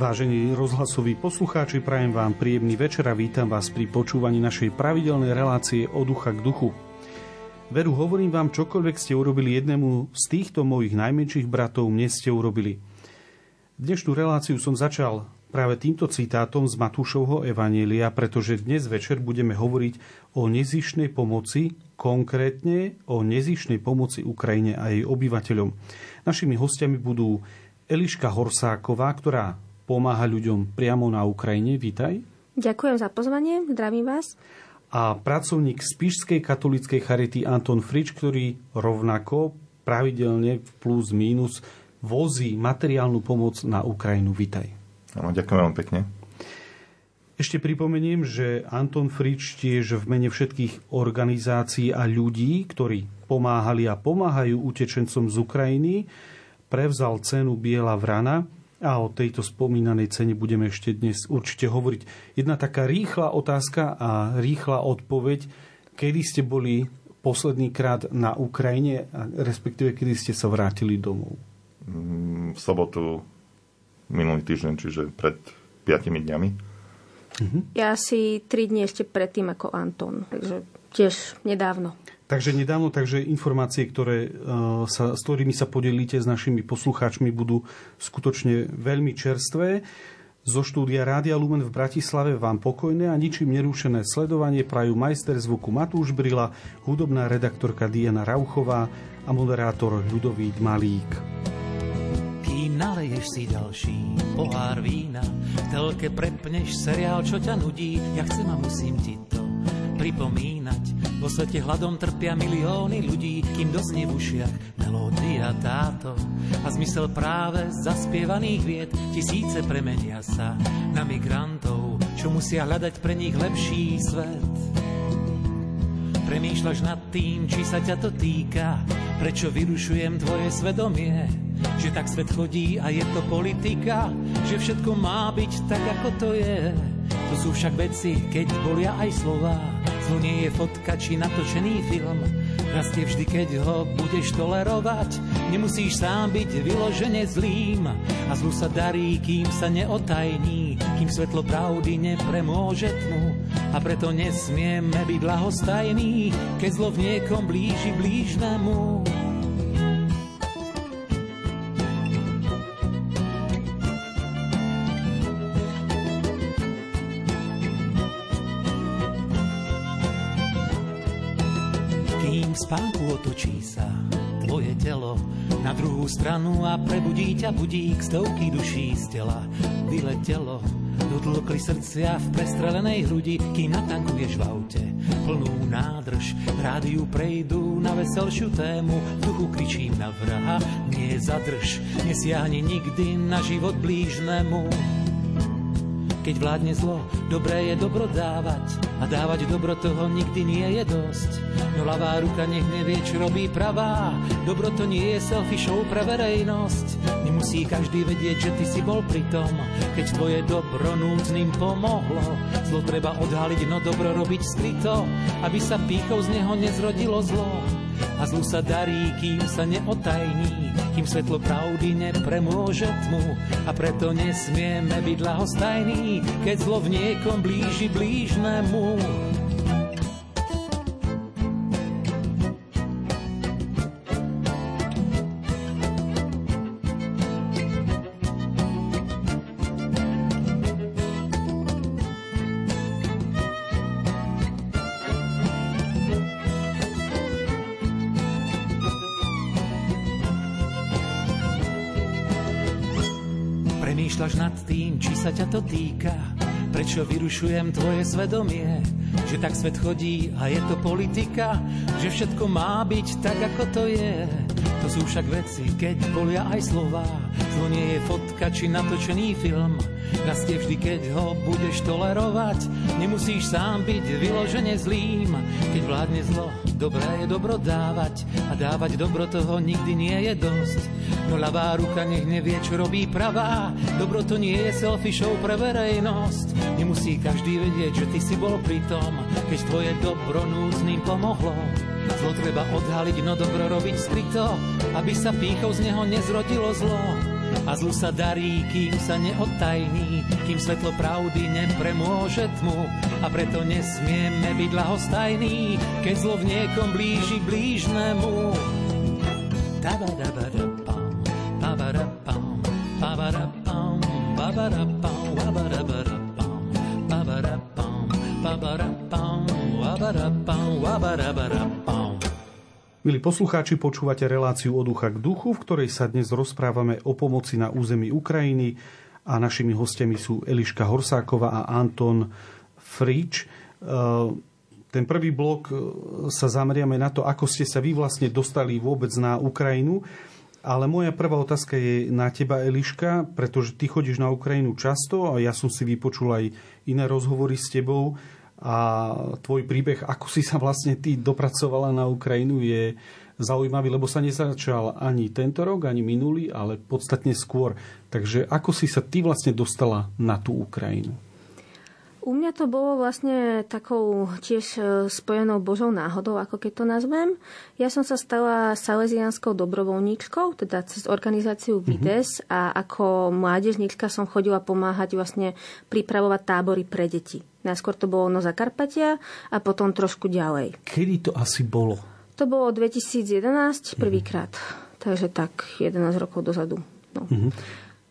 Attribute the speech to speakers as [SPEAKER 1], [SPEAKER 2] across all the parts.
[SPEAKER 1] Vážení rozhlasoví poslucháči, prajem vám príjemný večer a vítam vás pri počúvaní našej pravidelnej relácie od ducha k duchu. Veru, hovorím vám, čokoľvek ste urobili jednému z týchto mojich najmenších bratov, mne ste urobili. Dnešnú reláciu som začal práve týmto citátom z Matúšovho Evanielia, pretože dnes večer budeme hovoriť o nezišnej pomoci, konkrétne o nezišnej pomoci Ukrajine a jej obyvateľom. Našimi hostiami budú Eliška Horsáková, ktorá pomáha ľuďom priamo na Ukrajine. Vítaj.
[SPEAKER 2] Ďakujem za pozvanie, zdravím vás.
[SPEAKER 1] A pracovník Spišskej katolíckej charity Anton Frič, ktorý rovnako pravidelne plus minus vozí materiálnu pomoc na Ukrajinu. Vítaj.
[SPEAKER 3] Áno, ďakujem veľmi pekne.
[SPEAKER 1] Ešte pripomeniem, že Anton Frič tiež v mene všetkých organizácií a ľudí, ktorí pomáhali a pomáhajú utečencom z Ukrajiny, prevzal cenu Biela vrana a o tejto spomínanej cene budeme ešte dnes určite hovoriť. Jedna taká rýchla otázka a rýchla odpoveď. Kedy ste boli posledný krát na Ukrajine, respektíve kedy ste sa vrátili domov?
[SPEAKER 3] Mm, v sobotu minulý týždeň, čiže pred 5 dňami.
[SPEAKER 2] Mhm. Ja si 3 dní ešte predtým ako Anton, takže tiež nedávno.
[SPEAKER 1] Takže nedávno, takže informácie, ktoré, uh, sa, s ktorými sa podelíte s našimi poslucháčmi, budú skutočne veľmi čerstvé. Zo štúdia Rádia Lumen v Bratislave vám pokojné a ničím nerušené sledovanie prajú majster zvuku Matúš Brila, hudobná redaktorka Diana Rauchová a moderátor Ľudovít Malík.
[SPEAKER 4] Naleješ si ďalší pohár vína, v telke prepneš seriál, čo ťa nudí, ja chcem a musím ti to pripomínať. Vo svete hladom trpia milióny ľudí, kým dosne v ušiach melódia táto. A zmysel práve zaspievaných vied tisíce premenia sa na migrantov, čo musia hľadať pre nich lepší svet. Premýšľaš nad tým, či sa ťa to týka, prečo vyrušujem tvoje svedomie, že tak svet chodí a je to politika, že všetko má byť tak, ako to je. To sú však veci, keď bolia aj slova. Zlo nie je fotka či natočený film. Rastie vždy, keď ho budeš tolerovať. Nemusíš sám byť vyložene zlým. A zlu sa darí, kým sa neotajní. Kým svetlo pravdy nepremôže tmu. A preto nesmieme byť lahostajní, keď zlo v niekom blíži blížnemu. spánku otočí sa tvoje telo na druhú stranu a prebudí ťa budík stovky duší z tela. Vyletelo do dlokly srdcia v prestrelenej hrudi, kým natankuješ v aute plnú nádrž. Rádiu prejdú na veselšiu tému, v duchu kričím na vraha, nie zadrž, nesiahni nikdy na život blížnemu. Keď vládne zlo, dobré je dobro dávať a dávať dobro toho nikdy nie je dosť. No ľavá ruka nech nevie, čo robí pravá. Dobro to nie je selfie show pre verejnosť. Nemusí každý vedieť, že ty si bol pri tom, keď tvoje dobro núdznym pomohlo. Zlo treba odhaliť, no dobro robiť skryto, aby sa pýchou z neho nezrodilo zlo a zlu sa darí, kým sa neotajní, kým svetlo pravdy nepremôže tmu a preto nesmieme byť lahostajní, keď zlo v niekom blíži blížnemu. Sa ťa to týka, prečo vyrušujem tvoje svedomie, že tak svet chodí a je to politika, že všetko má byť tak, ako to je. To sú však veci, keď bolia aj slova, zlo nie je fotka či natočený film, rastie vždy, keď ho budeš tolerovať, nemusíš sám byť vyložene zlým, keď vládne zlo, dobré je dobro dávať a dávať dobro toho nikdy nie je dosť. No ľavá ruka nech nevie, čo robí pravá. Dobro to nie je selfie show pre verejnosť. Nemusí každý vedieť, že ty si bol pri tom, keď tvoje dobro núzným pomohlo. Zlo treba odhaliť, no dobro robiť skryto, aby sa pýchou z neho nezrodilo zlo. A zlu sa darí, kým sa neodtajní, kým svetlo pravdy nepremôže tmu. A preto nesmieme byť lahostajní, keď zlo v niekom blíži blížnemu. Tabadabadapam, babadapam, babadapam, babadapam, babadabadapam, babadapam, babadapam, babadapam, babadabadapam.
[SPEAKER 1] Milí poslucháči, počúvate reláciu od ducha k duchu, v ktorej sa dnes rozprávame o pomoci na území Ukrajiny a našimi hostiami sú Eliška Horsáková a Anton Frič. E, ten prvý blok e, sa zameriame na to, ako ste sa vy vlastne dostali vôbec na Ukrajinu. Ale moja prvá otázka je na teba, Eliška, pretože ty chodíš na Ukrajinu často a ja som si vypočul aj iné rozhovory s tebou a tvoj príbeh, ako si sa vlastne ty dopracovala na Ukrajinu, je zaujímavý, lebo sa nezačal ani tento rok, ani minulý, ale podstatne skôr. Takže ako si sa ty vlastne dostala na tú Ukrajinu?
[SPEAKER 2] U mňa to bolo vlastne takou tiež e, spojenou božou náhodou, ako keď to nazvem. Ja som sa stala salesianskou dobrovoľníčkou, teda cez organizáciu mhm. Vides mm-hmm. a ako mládežníčka som chodila pomáhať vlastne pripravovať tábory pre deti. Najskôr to bolo no Zakarpatia a potom trošku ďalej.
[SPEAKER 1] Kedy to asi bolo?
[SPEAKER 2] To bolo 2011 prvýkrát. Mm-hmm. Takže tak 11 rokov dozadu. No. Mm-hmm.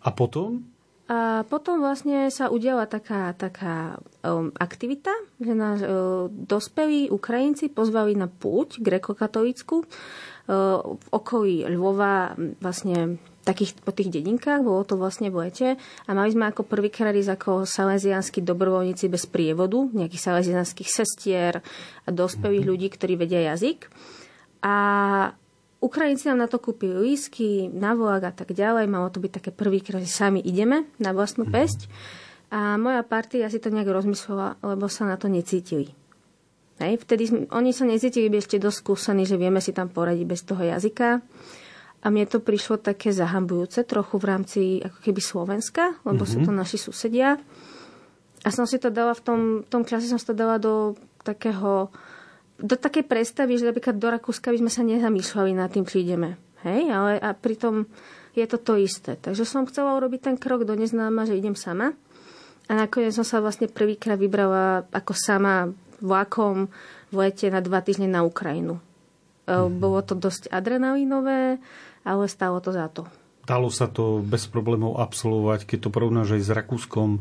[SPEAKER 1] A potom?
[SPEAKER 2] A potom vlastne sa udiala taká, taká um, aktivita, že nás uh, dospelí Ukrajinci pozvali na púť grekokatolickú uh, v okolí Lvova vlastne takých, po tých dedinkách, bolo to vlastne v lete a mali sme ako prvýkrát ísť ako salesianskí dobrovoľníci bez prievodu, nejakých salesianských sestier a dospelých mhm. ľudí, ktorí vedia jazyk. A Ukrajinci nám na to kúpili lísky, na vlak a tak ďalej. Malo to byť také prvýkrát, že sami ideme na vlastnú mhm. pesť. A moja partia si to nejak rozmyslela, lebo sa na to necítili. Hej, vtedy sme, oni sa necítili by ešte dosť skúsení, že vieme si tam poradiť bez toho jazyka. A mne to prišlo také zahambujúce trochu v rámci ako keby Slovenska, lebo mm-hmm. sú to naši susedia. A som si to dala v tom, v tom čase som si to dala do takého do takej predstavy, že napríklad do Rakúska by sme sa nezamýšľali nad tým, či ideme. Hej, ale a pritom je to to isté. Takže som chcela urobiť ten krok do neznáma, že idem sama. A nakoniec som sa vlastne prvýkrát vybrala ako sama vlakom v lete na dva týždne na Ukrajinu. Mm-hmm. Bolo to dosť adrenalinové, ale stalo to za to.
[SPEAKER 1] Dalo sa to bez problémov absolvovať, keď to porovnáš aj s Rakúskom?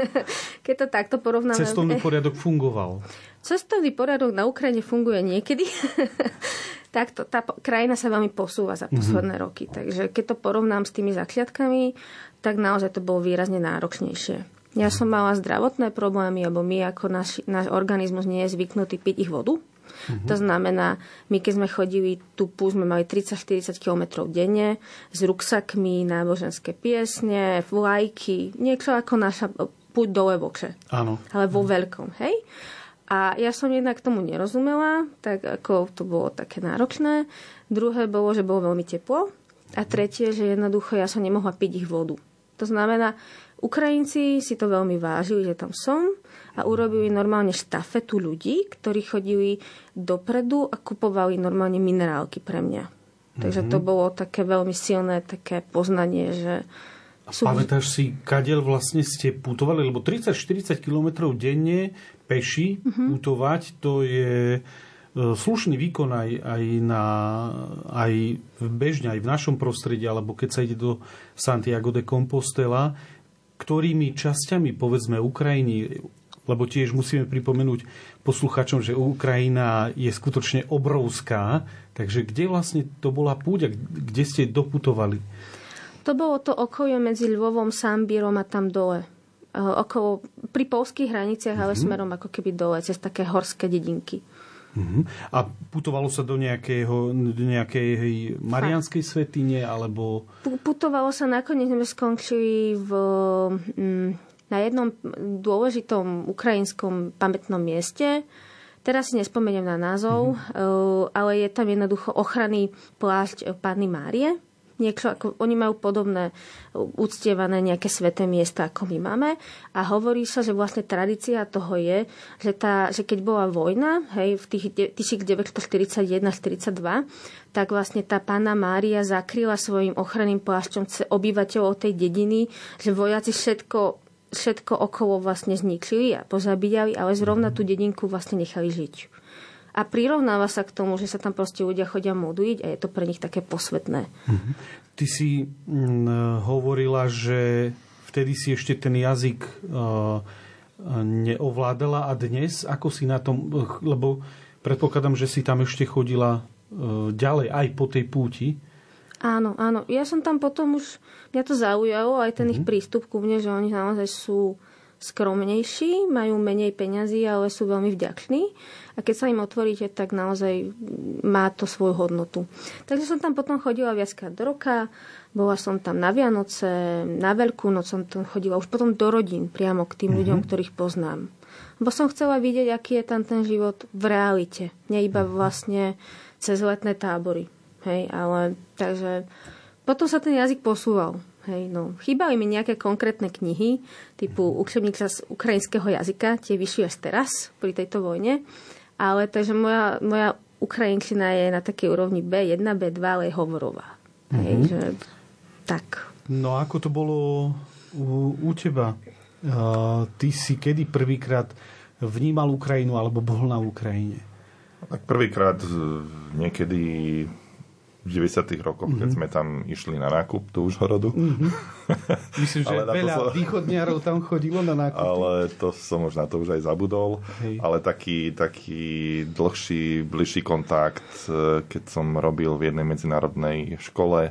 [SPEAKER 2] keď to takto porovnáme...
[SPEAKER 1] Cestovný poriadok fungoval.
[SPEAKER 2] Cestovný poriadok na Ukrajine funguje niekedy. Takto, tá krajina sa veľmi posúva za posledné mm-hmm. roky. Takže keď to porovnám s tými zakliatkami, tak naozaj to bolo výrazne náročnejšie. Ja som mala zdravotné problémy, lebo my ako náš, náš organizmus nie je zvyknutý piť ich vodu. Mm-hmm. To znamená, my keď sme chodili tu púšť, sme mali 30-40 km denne s ruksakmi, náboženské piesne, vlajky, niečo ako naša púť do Levoče.
[SPEAKER 1] Áno.
[SPEAKER 2] Ale vo veľkom, hej? A ja som jednak tomu nerozumela, tak ako to bolo také náročné. Druhé bolo, že bolo veľmi teplo. A tretie, že jednoducho ja som nemohla piť ich vodu. To znamená, Ukrajinci si to veľmi vážili, že tam som a urobili normálne štafetu ľudí, ktorí chodili dopredu a kupovali normálne minerálky pre mňa. Takže to mhm. bolo také veľmi silné také poznanie, že...
[SPEAKER 1] A sú... pamätáš si, kadiaľ vlastne ste putovali? Lebo 30-40 km denne peši mm-hmm. putovať, to je e, slušný výkon aj, aj, na, aj bežne, aj v našom prostredí, alebo keď sa ide do Santiago de Compostela, ktorými časťami, povedzme, Ukrajiny lebo tiež musíme pripomenúť posluchačom, že Ukrajina je skutočne obrovská, takže kde vlastne to bola púť a kde ste doputovali?
[SPEAKER 2] To bolo to okolie medzi Lvovom, Sambírom a tam dole. E, okolo, pri polských hraniciach, ale mm-hmm. smerom ako keby dole, cez také horské dedinky.
[SPEAKER 1] Uh-huh. A putovalo sa do, nejakého, do nejakej marianskej svetine, alebo...
[SPEAKER 2] Putovalo sa, nakoniec sme skončili v... Mm, na jednom dôležitom ukrajinskom pamätnom mieste. Teraz si nespomeniem na názov, mm-hmm. ale je tam jednoducho ochranný plášť Panny Márie. Niečo, ako, oni majú podobné uctievané nejaké sveté miesta, ako my máme. A hovorí sa, že vlastne tradícia toho je, že, tá, že keď bola vojna, hej, v tých 1941-42, tak vlastne tá pána Mária zakryla svojim ochranným plášťom obyvateľov tej dediny, že vojaci všetko všetko okolo vlastne zničili a pozabíjali, ale zrovna tú dedinku vlastne nechali žiť. A prirovnáva sa k tomu, že sa tam proste ľudia chodia modliť a je to pre nich také posvetné.
[SPEAKER 1] Mhm. Ty si mm, hovorila, že vtedy si ešte ten jazyk uh, neovládala a dnes ako si na tom, lebo predpokladám, že si tam ešte chodila uh, ďalej aj po tej púti.
[SPEAKER 2] Áno, áno. Ja som tam potom už, mňa to zaujalo, aj ten mm-hmm. ich mhm. prístup ku mne, že oni naozaj sú skromnejší, majú menej peňazí, ale sú veľmi vďační. A keď sa im otvoríte, tak naozaj má to svoju hodnotu. Takže som tam potom chodila viackrát do roka, bola som tam na Vianoce, na Veľkú noc som tam chodila už potom do rodín, priamo k tým mm-hmm. ľuďom, ktorých poznám. Bo som chcela vidieť, aký je tam ten život v realite. Nie iba mhm. vlastne cez letné tábory. Hej, ale takže potom sa ten jazyk posúval. Hej, no. Chýbali mi nejaké konkrétne knihy, typu učebník z ukrajinského jazyka, tie vyšli až teraz, pri tejto vojne. Ale takže moja, moja ukrajinčina je na takej úrovni B1, B2, ale je hovorová. Mm-hmm. Hej, že, tak.
[SPEAKER 1] No ako to bolo u, u teba? Uh, ty si kedy prvýkrát vnímal Ukrajinu alebo bol na Ukrajine?
[SPEAKER 3] Tak prvýkrát niekedy v 90. rokoch, mm-hmm. keď mhm. sme tam išli na nákup do Užhorodu. Mm-hmm.
[SPEAKER 1] Myslím, že veľa som... východniarov tam chodilo na nákup.
[SPEAKER 3] Ale to som už na to už aj zabudol. Hej. Ale taký, taký dlhší, bližší kontakt, e, keď som robil v jednej medzinárodnej škole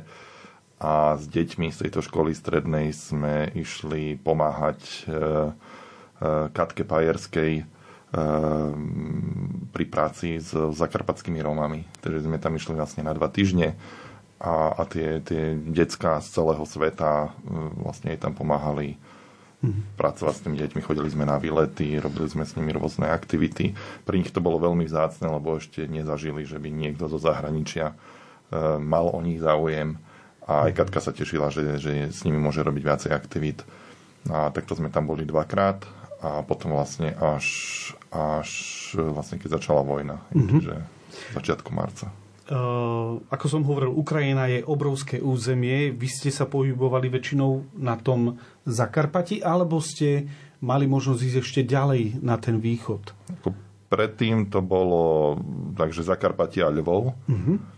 [SPEAKER 3] a s deťmi z tejto školy strednej sme išli pomáhať e, e, Katke Pajerskej pri práci s zakarpatskými Rómami. Takže sme tam išli vlastne na dva týždne a, a tie, tie decka z celého sveta ehm, vlastne jej tam pomáhali mm. pracovať s tými deťmi. Chodili sme na výlety, robili sme s nimi rôzne aktivity. Pri nich to bolo veľmi vzácne, lebo ešte nezažili, že by niekto zo zahraničia ehm, mal o nich záujem. A aj Katka sa tešila, že, že s nimi môže robiť viacej aktivít. A takto sme tam boli dvakrát a potom vlastne až, až vlastne keď začala vojna, mm-hmm. čiže začiatku marca.
[SPEAKER 1] Uh, ako som hovoril, Ukrajina je obrovské územie. Vy ste sa pohybovali väčšinou na tom Zakarpati, alebo ste mali možnosť ísť ešte ďalej na ten východ?
[SPEAKER 3] Predtým to bolo takže Zakarpati a Lvov. Uh-huh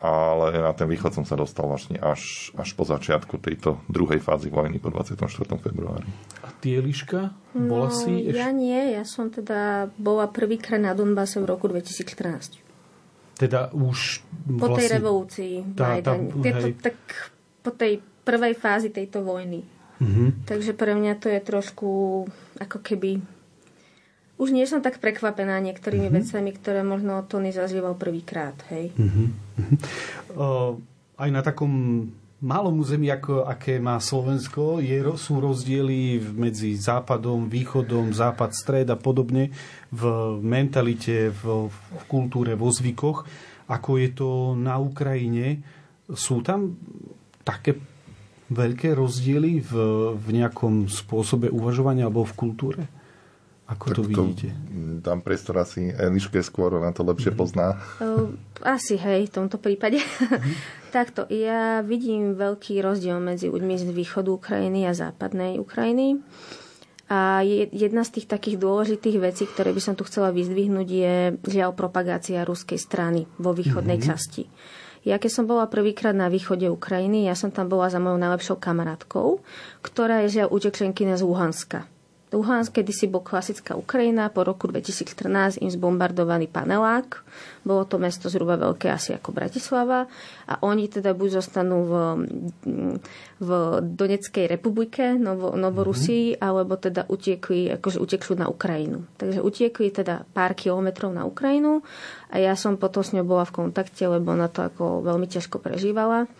[SPEAKER 3] ale na ten východ som sa dostal vlastne až, až po začiatku tejto druhej fázy vojny po 24. februári.
[SPEAKER 1] A Tieliška? Bola
[SPEAKER 2] no,
[SPEAKER 1] si?
[SPEAKER 2] Ja nie, ja som teda bola prvýkrát na Donbase v roku 2014.
[SPEAKER 1] Teda už
[SPEAKER 2] Po vlastne... tej revolúcii. Tá, tá, Tieto, tak po tej prvej fázi tejto vojny. Mm-hmm. Takže pre mňa to je trošku ako keby už nie som tak prekvapená niektorými mm-hmm. vecami, ktoré možno Tony zažíval prvýkrát. Hej. Mm-hmm.
[SPEAKER 1] Uh, aj na takom malom území, ako aké má Slovensko, je, sú rozdiely medzi západom, východom, západ, stred a podobne v mentalite, v, v kultúre, vo zvykoch. Ako je to na Ukrajine? Sú tam také veľké rozdiely v, v nejakom spôsobe uvažovania alebo v kultúre? Ako tak to vidíte?
[SPEAKER 3] Dám priestor asi Eliške skôr, ona to lepšie mm-hmm. pozná.
[SPEAKER 2] Asi hej, v tomto prípade. Mm-hmm. Takto, ja vidím veľký rozdiel medzi ľuďmi z východu Ukrajiny a západnej Ukrajiny. A jedna z tých takých dôležitých vecí, ktoré by som tu chcela vyzdvihnúť, je žiaľ propagácia ruskej strany vo východnej mm-hmm. časti. Ja keď som bola prvýkrát na východe Ukrajiny, ja som tam bola za mojou najlepšou kamarátkou, ktorá je žiaľ utečenkyna z Luhanska. Luhansk kedysi bol klasická Ukrajina, po roku 2014 im zbombardovaný panelák. Bolo to mesto zhruba veľké asi ako Bratislava a oni teda buď zostanú v, v Doneckej republike, Novo, Novorusii, mm-hmm. alebo teda utiekli, akože utekli na Ukrajinu. Takže utiekli teda pár kilometrov na Ukrajinu a ja som potom s ňou bola v kontakte, lebo ona to ako veľmi ťažko prežívala.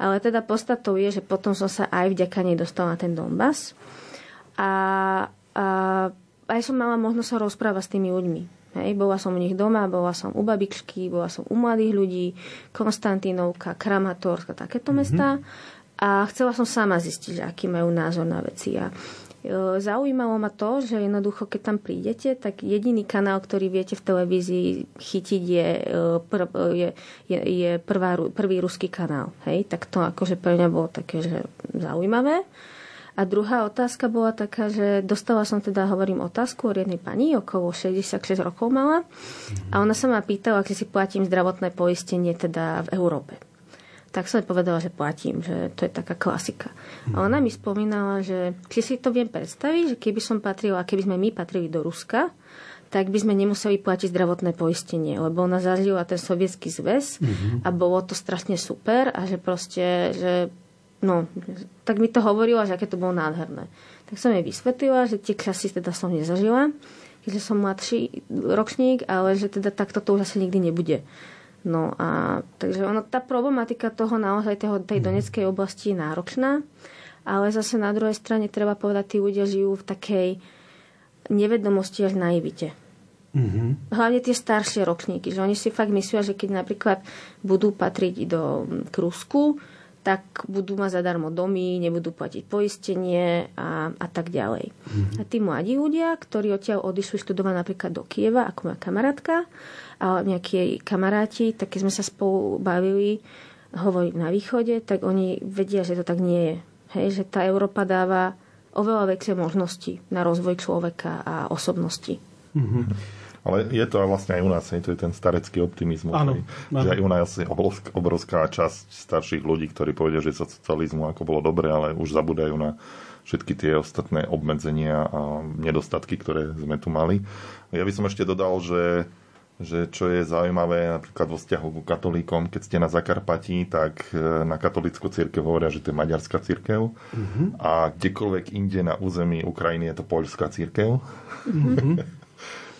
[SPEAKER 2] Ale teda podstatou je, že potom som sa aj vďaka nej dostala na ten Donbass. A, a aj som mala možnosť sa rozprávať s tými ľuďmi. Hej, bola som u nich doma, bola som u babičky, bola som u mladých ľudí, Konstantínovka, Kramatorska, takéto mm-hmm. mesta. A chcela som sama zistiť, aký majú názor na veci. A e, Zaujímalo ma to, že jednoducho, keď tam prídete, tak jediný kanál, ktorý viete v televízii chytiť, je, e, prv, je, je, je prvá, prvý ruský kanál. Hej? Tak to akože pre mňa bolo také, že zaujímavé. A druhá otázka bola taká, že dostala som teda, hovorím, otázku od jednej pani, okolo 66 rokov mala. A ona sa ma pýtala, či si platím zdravotné poistenie teda v Európe. Tak som jej povedala, že platím, že to je taká klasika. A ona mi spomínala, že či si to viem predstaviť, že keby som patrila, keby sme my patrili do Ruska, tak by sme nemuseli platiť zdravotné poistenie, lebo ona zažila ten sovietský zväz mm-hmm. a bolo to strašne super a že proste, že No, tak mi to hovorila, že aké to bolo nádherné. Tak som jej vysvetlila, že tie časy teda som nezažila, keďže som mladší ročník, ale že teda takto to už asi nikdy nebude. No a takže ono, tá problematika toho naozaj toho, tej mhm. Doneckej oblasti je náročná, ale zase na druhej strane treba povedať, tí ľudia žijú v takej nevedomosti až naivite. Mm-hmm. Hlavne tie staršie ročníky, že oni si fakt myslia, že keď napríklad budú patriť do k Rusku, tak budú mať zadarmo domy, nebudú platiť poistenie a, a tak ďalej. Mm-hmm. A tí mladí ľudia, ktorí odtiaľ odišli študovať napríklad do Kieva, ako moja kamarátka, a nejakí kamaráti, tak keď sme sa spolu bavili, hovorí na východe, tak oni vedia, že to tak nie je. Hej, že tá Európa dáva oveľa väčšie možnosti na rozvoj človeka a osobnosti. Mm-hmm.
[SPEAKER 3] Ale je to vlastne aj u nás, to je ten starecký optimizmus. Áno, že aj u nás je obrovská, časť starších ľudí, ktorí povedia, že socializmu ako bolo dobre, ale už zabudajú na všetky tie ostatné obmedzenia a nedostatky, ktoré sme tu mali. Ja by som ešte dodal, že že čo je zaujímavé napríklad vo vzťahu k katolíkom, keď ste na Zakarpatí, tak e, na katolickú církev hovoria, že to je maďarská církev uh-huh. a kdekoľvek inde na území Ukrajiny je to poľská církev. Uh-huh.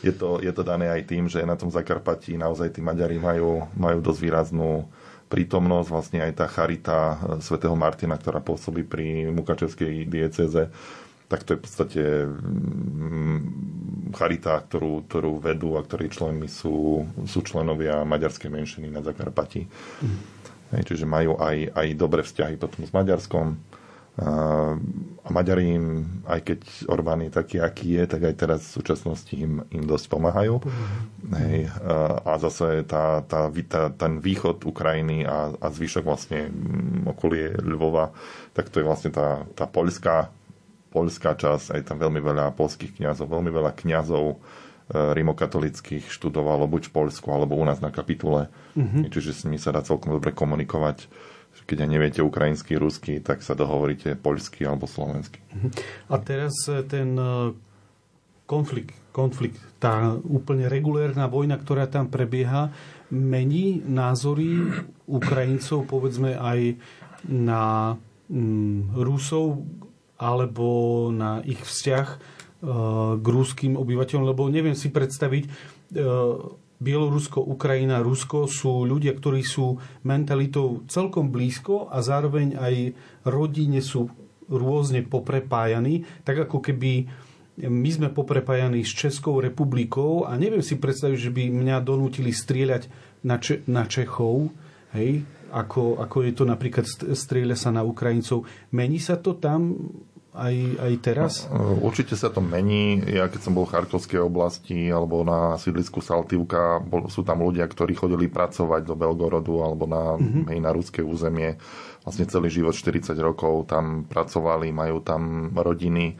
[SPEAKER 3] je to, je to dané aj tým, že na tom Zakarpatí naozaj tí Maďari majú, majú dosť výraznú prítomnosť, vlastne aj tá charita eh, svätého Martina, ktorá pôsobí pri Mukačevskej dieceze, tak to je v podstate mm, charita, ktorú, ktorú vedú a ktorí členmi sú, sú členovia maďarskej menšiny na Zakarpati. Mm. Čiže majú aj, aj dobré vzťahy potom s Maďarskom a Maďari im, aj keď Orbán je taký, aký je, tak aj teraz v súčasnosti im, im dosť pomáhajú. Hej, a zase tá, tá, tá, ten východ Ukrajiny a, a zvyšok vlastne mm, okolie Lvova, tak to je vlastne tá, tá poľská, poľská časť, aj tam veľmi veľa polských kňazov, veľmi veľa kňazov e, rimokatolických študovalo buď v Polsku, alebo u nás na kapitule. Mm-hmm. Čiže s nimi sa dá celkom dobre komunikovať keď neviete ukrajinsky, rusky, tak sa dohovoríte poľsky alebo slovensky. Mhm.
[SPEAKER 1] A teraz e, ten e, konflikt, konflikt, tá úplne regulérna vojna, ktorá tam prebieha, mení názory Ukrajincov, povedzme aj na mm, Rusov alebo na ich vzťah e, k ruským obyvateľom, lebo neviem si predstaviť, Bielorusko, Ukrajina, Rusko sú ľudia, ktorí sú mentalitou celkom blízko a zároveň aj rodine sú rôzne poprepájaní, tak ako keby my sme poprepájaní s Českou republikou a neviem si predstaviť, že by mňa donútili strieľať na, Če- na Čechov, hej, ako, ako je to napríklad strieľa sa na Ukrajincov. Mení sa to tam aj, aj teraz?
[SPEAKER 3] No, určite sa to mení. Ja keď som bol v Charkovskej oblasti alebo na sídlisku Saltivka, bol, sú tam ľudia, ktorí chodili pracovať do Belgorodu alebo na, mm-hmm. hej, na ruské územie. Vlastne celý život, 40 rokov tam pracovali, majú tam rodiny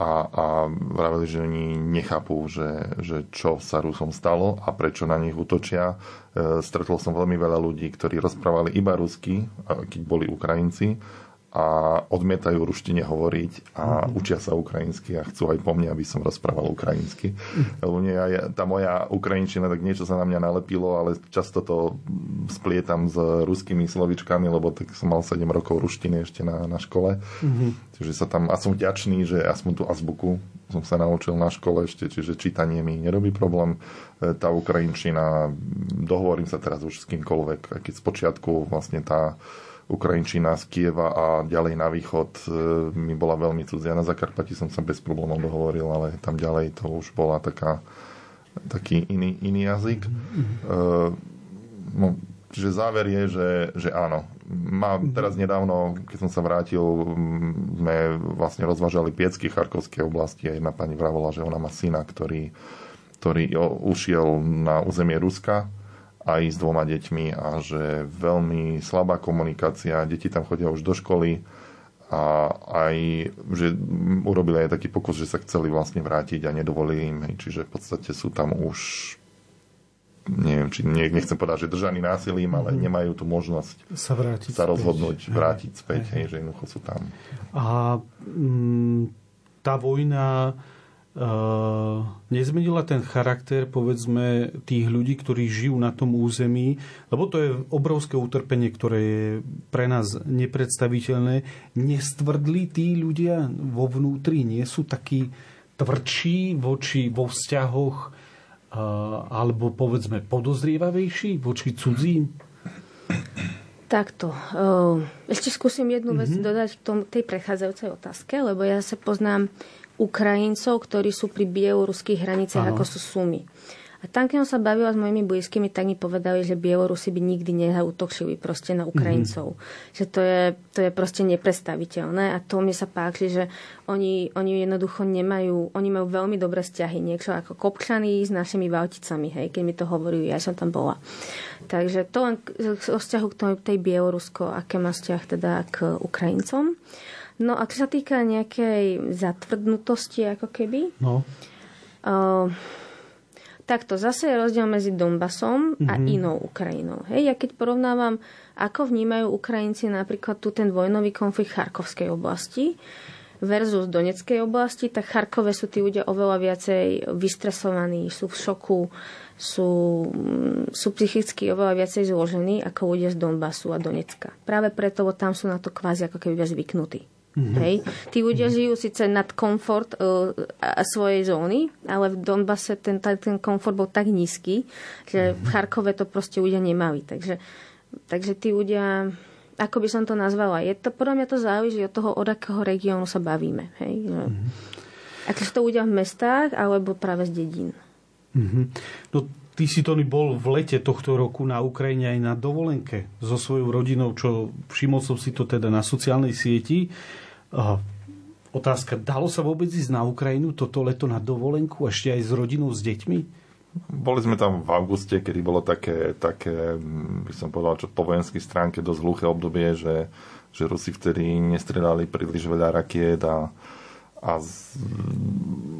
[SPEAKER 3] a, a vravili, že oni nechápu, že, že čo sa Rusom stalo a prečo na nich útočia. E, stretol som veľmi veľa ľudí, ktorí rozprávali iba rusky, keď boli Ukrajinci a odmietajú ruštine hovoriť a mm-hmm. učia sa ukrajinsky a chcú aj po mne, aby som rozprával ukrajinsky. Mm-hmm. Lebo nie, tá moja ukrajinčina, tak niečo sa na mňa nalepilo, ale často to splietam s ruskými slovičkami, lebo tak som mal 7 rokov ruštiny ešte na, na škole. Mm-hmm. Čiže sa tam, a som vďačný, že aspoň tú azbuku som sa naučil na škole ešte, čiže čítanie mi nerobí problém. E, tá ukrajinčina, dohovorím sa teraz už s kýmkoľvek, keď z počiatku vlastne tá Ukrajinčina z Kieva a ďalej na východ e, mi bola veľmi cudzia. Na Zakarpati som sa bez problémov dohovoril, ale tam ďalej to už bola taká taký iný, iný jazyk. Uh, no, čiže záver je, že, že áno. Má, teraz nedávno, keď som sa vrátil, sme vlastne rozvážali piecky Charkovskej oblasti a jedna pani vravola, že ona má syna, ktorý, ktorý ušiel na územie Ruska aj s dvoma deťmi a že veľmi slabá komunikácia, deti tam chodia už do školy, a aj, že urobili aj taký pokus, že sa chceli vlastne vrátiť a nedovolili im, čiže v podstate sú tam už neviem, či nechcem povedať, že držaní násilím, ale mm-hmm. nemajú tu možnosť
[SPEAKER 1] sa, vrátiť
[SPEAKER 3] sa rozhodnúť, späť. vrátiť späť, hej, hej, že jednoducho sú tam.
[SPEAKER 1] A mm, tá vojna nezmenila ten charakter, povedzme, tých ľudí, ktorí žijú na tom území, lebo to je obrovské utrpenie, ktoré je pre nás nepredstaviteľné. Nestvrdli tí ľudia vo vnútri, nie sú takí tvrdší voči, vo vzťahoch uh, alebo povedzme podozrievavejší voči cudzím?
[SPEAKER 2] Takto. Ešte skúsim jednu vec mm-hmm. dodať k tom, tej prechádzajúcej otázke, lebo ja sa poznám Ukrajincov, ktorí sú pri bieloruských hraniciach, ako sú Sumy. A tam, keď som sa bavila s mojimi blízkymi, tak mi povedali, že Bielorusi by nikdy nezautočili proste na Ukrajincov. Mm-hmm. Že to je, to je proste neprestaviteľné a to mi sa páči, že oni, oni jednoducho nemajú, oni majú veľmi dobré vzťahy, niečo ako kopčaní s našimi valticami, hej, keď mi to hovorí, ja som tam bola. Takže to len o vzťahu k tej Bielorusko, aké má vzťah teda k Ukrajincom. No a čo sa týka nejakej zatvrdnutosti, ako keby, no. Uh, takto zase je rozdiel medzi Donbasom a mm-hmm. inou Ukrajinou. Hej, ja keď porovnávam, ako vnímajú Ukrajinci napríklad tu ten vojnový konflikt Charkovskej oblasti versus Doneckej oblasti, tak Charkove sú tí ľudia oveľa viacej vystresovaní, sú v šoku, sú, sú psychicky oveľa viacej zložení ako ľudia z Donbasu a Donecka. Práve preto, lebo tam sú na to kvázi ako keby zvyknutí. Mm-hmm. Hej. Tí ľudia mm-hmm. žijú síce nad komfort uh, svojej zóny, ale v Donbase ten, ten komfort bol tak nízky, že mm-hmm. v Charkove to proste ľudia nemali. Takže, takže tí ľudia, ako by som to nazvala, je to, podľa mňa to záleží od toho, od akého regiónu sa bavíme. Hej. Mm-hmm. Ako sú to ľudia v mestách, alebo práve z dedín.
[SPEAKER 1] Mm-hmm. No, Ty si, Tony, bol v lete tohto roku na Ukrajine aj na dovolenke so svojou rodinou, čo všimol som si to teda na sociálnej sieti. Otázka, dalo sa vôbec ísť na Ukrajinu toto leto na dovolenku, ešte aj s rodinou, s deťmi?
[SPEAKER 3] Boli sme tam v auguste, kedy bolo také, také by som povedal, čo po vojenskej stránke dosť hluché obdobie, že, že Rusi vtedy nestredali príliš veľa rakiet a a z,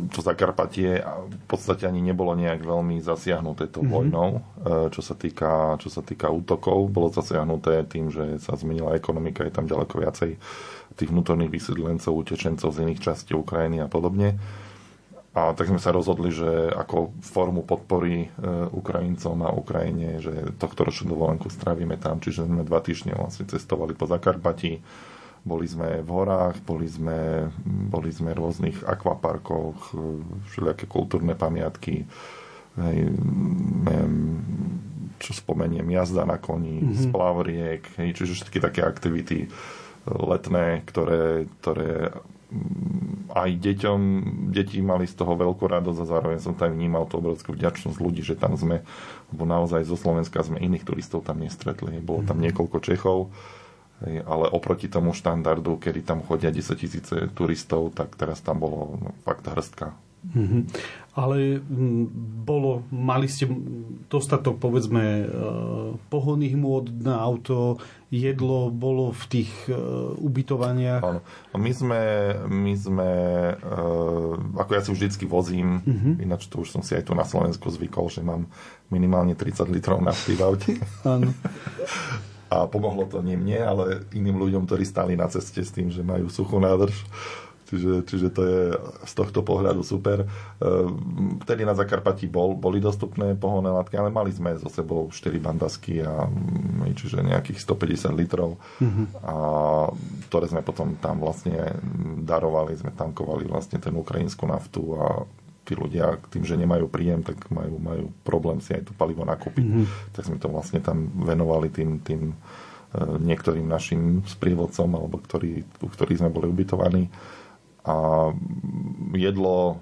[SPEAKER 3] to Zakarpatie v podstate ani nebolo nejak veľmi zasiahnuté tou mm-hmm. vojnou, e, čo sa, týka, čo sa týka útokov. Bolo zasiahnuté tým, že sa zmenila ekonomika, je tam ďaleko viacej tých vnútorných vysídlencov, utečencov z iných častí Ukrajiny a podobne. A tak sme sa rozhodli, že ako formu podpory e, Ukrajincom a Ukrajine, že tohto ročnú dovolenku strávime tam, čiže sme dva týždne vlastne cestovali po Zakarpatí boli sme v horách, boli sme, boli sme v rôznych akvaparkoch, všelijaké kultúrne pamiatky, hej, neviem, čo spomeniem, jazda na koni, mm-hmm. splav riek, hej, čiže všetky také aktivity letné, ktoré, ktoré aj deťom, deti mali z toho veľkú radosť a zároveň som tam vnímal tú obrovskú vďačnosť ľudí, že tam sme, lebo naozaj zo Slovenska sme iných turistov tam nestretli. Bolo tam mhm. niekoľko Čechov, ale oproti tomu štandardu, kedy tam chodia 10 tisíce turistov, tak teraz tam bolo no, fakt hrstka.
[SPEAKER 1] Mm-hmm. Ale bolo, mali ste dostatok, povedzme, e, pohodných môd na auto, jedlo bolo v tých e, ubytovaniach?
[SPEAKER 3] Áno. My sme, my sme e, ako ja si vždycky vozím, mm-hmm. ináč to už som si aj tu na Slovensku zvykol, že mám minimálne 30 litrov nafty v aute. Áno. A pomohlo to nie mne, ale iným ľuďom, ktorí stáli na ceste s tým, že majú suchú nádrž. Čiže, čiže to je z tohto pohľadu super. Ehm, vtedy na Zakarpatí bol, boli dostupné pohonné látky, ale mali sme so sebou 4 bandasky a mm, čiže nejakých 150 litrov, mm-hmm. a ktoré sme potom tam vlastne darovali, sme tankovali vlastne ten ukrajinskú naftu a tí ľudia tým, že nemajú príjem, tak majú, majú problém si aj to palivo nakúpiť. Mm-hmm. Tak sme to vlastne tam venovali tým, tým e, niektorým našim sprievodcom, alebo ktorí, u ktorých sme boli ubytovaní. A jedlo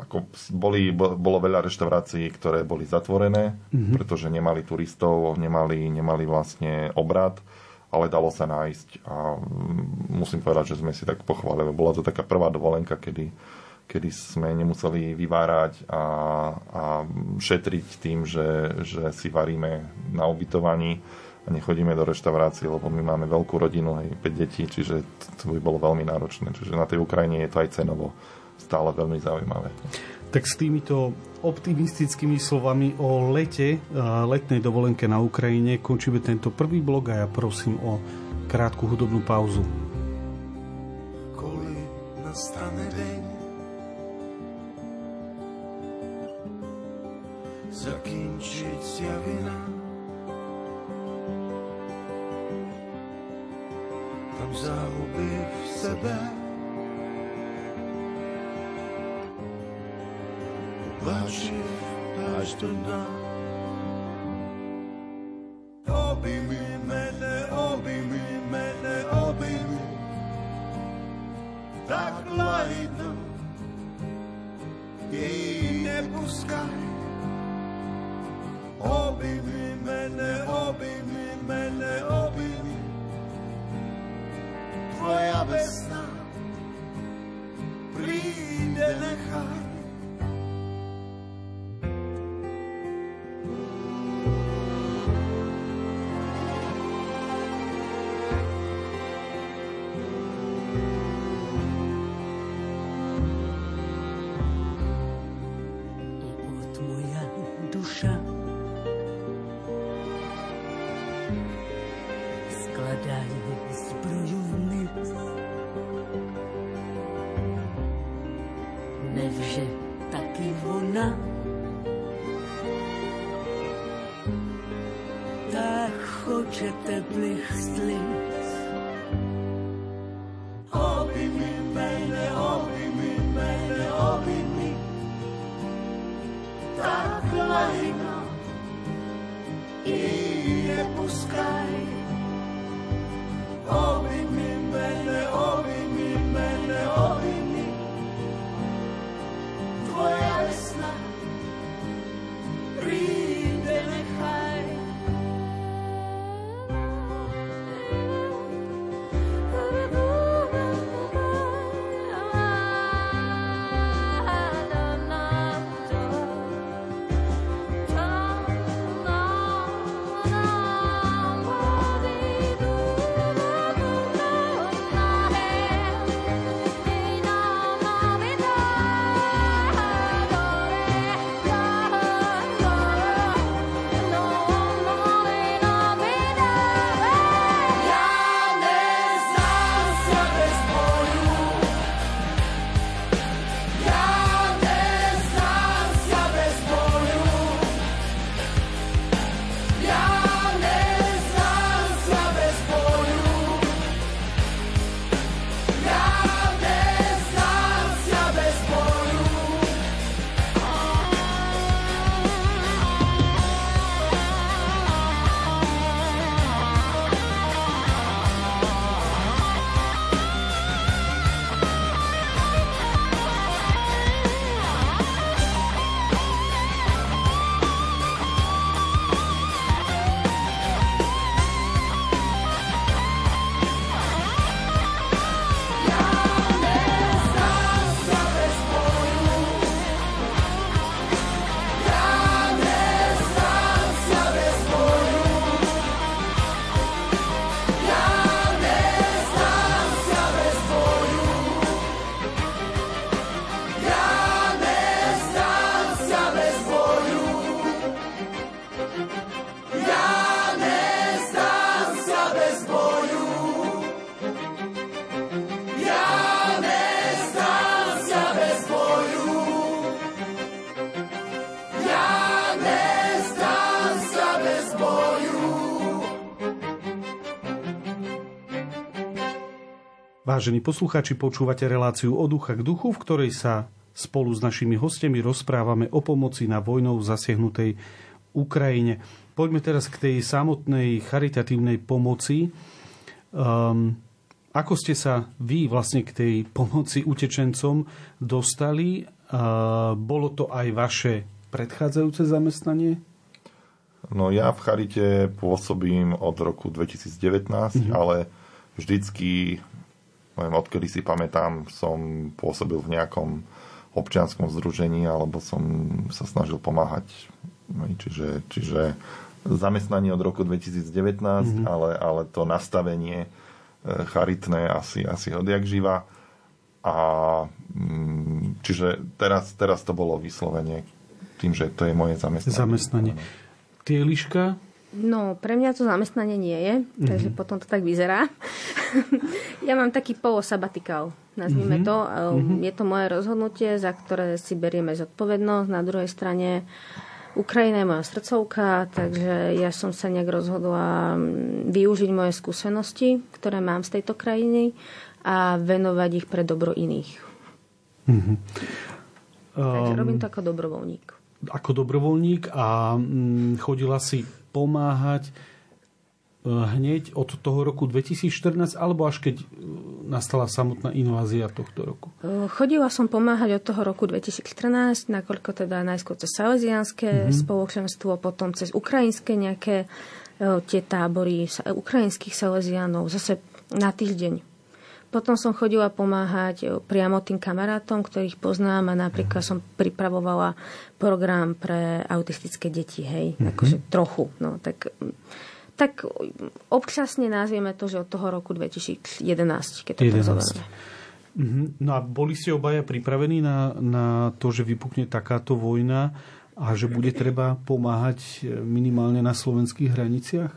[SPEAKER 3] ako boli, bolo veľa reštaurácií, ktoré boli zatvorené, mm-hmm. pretože nemali turistov, nemali, nemali vlastne obrad, ale dalo sa nájsť a musím povedať, že sme si tak pochválili. Bola to taká prvá dovolenka, kedy, kedy sme nemuseli vyvárať a, a šetriť tým, že, že si varíme na ubytovaní a nechodíme do reštaurácií, lebo my máme veľkú rodinu, aj 5 detí, čiže to by bolo veľmi náročné. Čiže na tej Ukrajine je to aj cenovo stále veľmi zaujímavé.
[SPEAKER 5] Tak s týmito optimistickými slovami o lete, letnej dovolenke na Ukrajine končíme tento prvý blog a ja prosím o krátku hudobnú pauzu. Vážení posluchači, počúvate reláciu o ducha k duchu, v ktorej sa spolu s našimi hostiami rozprávame o pomoci na vojnou zasiahnutej Ukrajine. Poďme teraz k tej samotnej charitatívnej pomoci. Um, ako ste sa vy vlastne k tej pomoci utečencom dostali
[SPEAKER 1] bolo to aj vaše predchádzajúce zamestnanie?
[SPEAKER 3] No ja v Charite pôsobím od roku 2019, mm-hmm. ale vždycky, neviem, odkedy si pamätám, som pôsobil v nejakom občianskom združení alebo som sa snažil pomáhať. Čiže, čiže zamestnanie od roku 2019, mm-hmm. ale, ale to nastavenie e, charitné asi, asi odjak živa. A mm, čiže teraz, teraz to bolo vyslovene tým, že to je moje zamestnanie.
[SPEAKER 1] Zamestnanie. Tie liška?
[SPEAKER 2] No, pre mňa to zamestnanie nie je, mm-hmm. takže potom to tak vyzerá. ja mám taký polosabatikál, nazvime mm-hmm. to. Mm-hmm. Je to moje rozhodnutie, za ktoré si berieme zodpovednosť. Na druhej strane Ukrajina je moja srdcovka, takže ja som sa nejak rozhodla mm, využiť moje skúsenosti, ktoré mám z tejto krajiny a venovať ich pre dobro iných. Mm-hmm. Takže robím to ako dobrovoľník.
[SPEAKER 1] Ako dobrovoľník a mm, chodila si pomáhať E, hneď od toho roku 2014 alebo až keď e, nastala samotná invázia tohto roku?
[SPEAKER 2] E, chodila som pomáhať od toho roku 2014, nakoľko teda najskôr cez salesianské mm-hmm. spoločenstvo, potom cez ukrajinské nejaké tie tábory ukrajinských salesianov, zase na týždeň. Potom som chodila pomáhať priamo tým kamarátom, ktorých poznám a napríklad som pripravovala program pre autistické deti, hej, mm-hmm. akože trochu, no tak tak občasne nazvieme to, že od toho roku 2011, keď to 11.
[SPEAKER 1] Mhm. No a boli ste obaja pripravení na, na to, že vypukne takáto vojna a že bude treba pomáhať minimálne na slovenských hraniciach?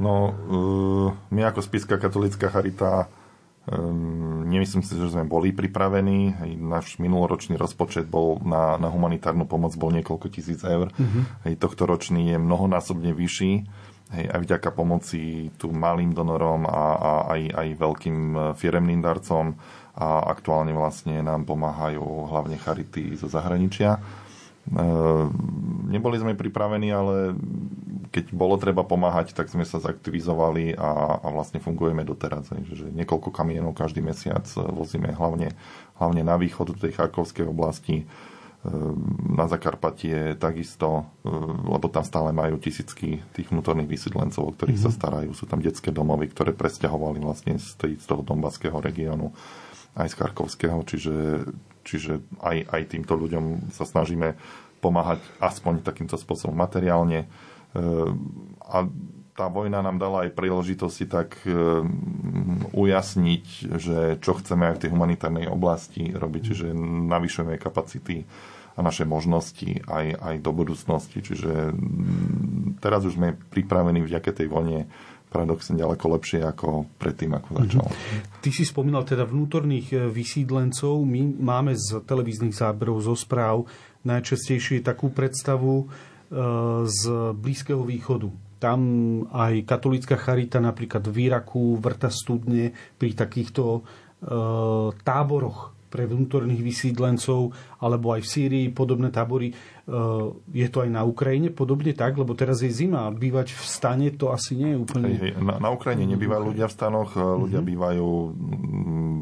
[SPEAKER 3] No, uh, my ako Spiska katolická charita um, nemyslím si, že sme boli pripravení. Náš minuloročný rozpočet bol na, na humanitárnu pomoc bol niekoľko tisíc eur. Uh-huh. Hej, tohto ročný je mnohonásobne vyšší. Hej, aj vďaka pomoci tu malým donorom a, a aj, aj veľkým e, firemným darcom a aktuálne vlastne nám pomáhajú hlavne charity zo zahraničia. E, neboli sme pripravení, ale keď bolo treba pomáhať, tak sme sa zaktivizovali a, a vlastne fungujeme doteraz. Že niekoľko kamienov každý mesiac vozíme hlavne, hlavne na východ tej Charkovskej oblasti Ehm, na Zakarpatie takisto, ehm, lebo tam stále majú tisícky tých vnútorných vysídlencov, o ktorých mm-hmm. sa mhm. starajú. Sú tam detské domovy, ktoré presťahovali vlastne z, tej, z toho dombaského regiónu aj z Charkovského, čiže, čiže aj, aj týmto ľuďom sa snažíme pomáhať aspoň takýmto spôsobom materiálne. Ehm, a tá vojna nám dala aj príležitosti tak ujasniť, že čo chceme aj v tej humanitárnej oblasti robiť, čiže navyšujeme kapacity a naše možnosti aj, aj do budúcnosti. Čiže teraz už sme pripravení vďaka tej vojne paradoxne ďaleko lepšie ako predtým, ako začal.
[SPEAKER 1] Mm-hmm. Ty si spomínal teda vnútorných e, vysídlencov. My máme z televíznych záberov, zo správ najčastejšie takú predstavu e, z Blízkeho východu tam aj katolická charita napríklad v Iraku, vrta studne pri takýchto e, táboroch pre vnútorných vysídlencov, alebo aj v Sýrii podobné tábory. E, je to aj na Ukrajine podobne tak? Lebo teraz je zima a bývať v stane to asi nie je úplne... Hej,
[SPEAKER 3] hej. Na, na Ukrajine nebývajú ľudia v stanoch, e, ľudia uh-huh. bývajú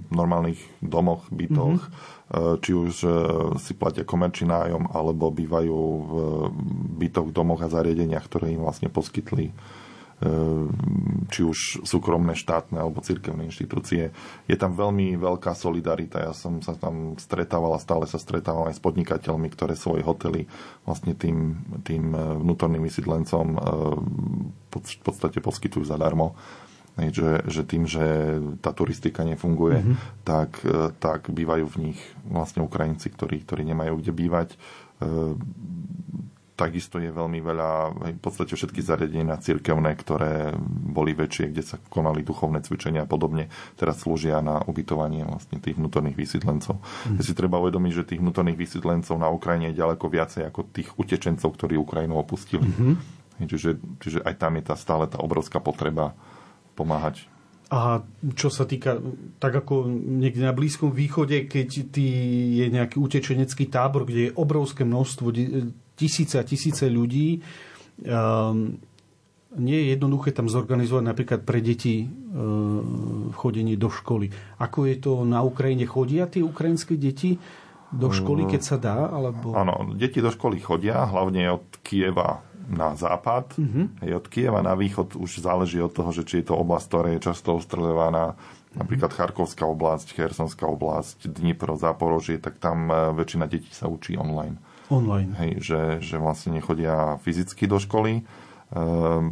[SPEAKER 3] v normálnych domoch, bytoch. Uh-huh či už si platia komerčný nájom, alebo bývajú v bytoch, domoch a zariadeniach, ktoré im vlastne poskytli či už súkromné, štátne alebo cirkevné inštitúcie. Je tam veľmi veľká solidarita. Ja som sa tam stretával a stále sa stretávam aj s podnikateľmi, ktoré svoje hotely vlastne tým, tým e, vnútorným vysídlencom v podstate poskytujú zadarmo že, že tým, že tá turistika nefunguje, mm-hmm. tak, e, tak bývajú v nich vlastne Ukrajinci, ktorí, ktorí nemajú kde bývať. Takisto je veľmi veľa, v podstate všetky zariadenia cirkevné, ktoré boli väčšie, kde sa konali duchovné cvičenia a podobne, teraz slúžia na ubytovanie vlastne tých vnútorných vysídlencov. Mm. si treba uvedomiť, že tých vnútorných vysídlencov na Ukrajine je ďaleko viacej ako tých utečencov, ktorí Ukrajinu opustili. Mm-hmm. Čiže, čiže aj tam je tá stále tá obrovská potreba pomáhať.
[SPEAKER 1] A čo sa týka, tak ako niekde na Blízkom východe, keď tý je nejaký utečenecký tábor, kde je obrovské množstvo, tisíce a tisíce ľudí, um, nie je jednoduché tam zorganizovať napríklad pre deti um, chodenie do školy. Ako je to na Ukrajine? Chodia tie ukrajinské deti Do školy, keď sa dá? Alebo...
[SPEAKER 3] Áno, deti do školy chodia, hlavne od Kieva na západ. Uh-huh. Hej, od Kieva na východ už záleží od toho, že či je to oblasť, ktorá je často ustrelovaná napríklad Charkovská oblasť, Chersonská oblasť, Dnipro, Záporožie, tak tam e, väčšina detí sa učí online.
[SPEAKER 1] Online.
[SPEAKER 3] Hej, že, že vlastne nechodia fyzicky do školy. Ehm,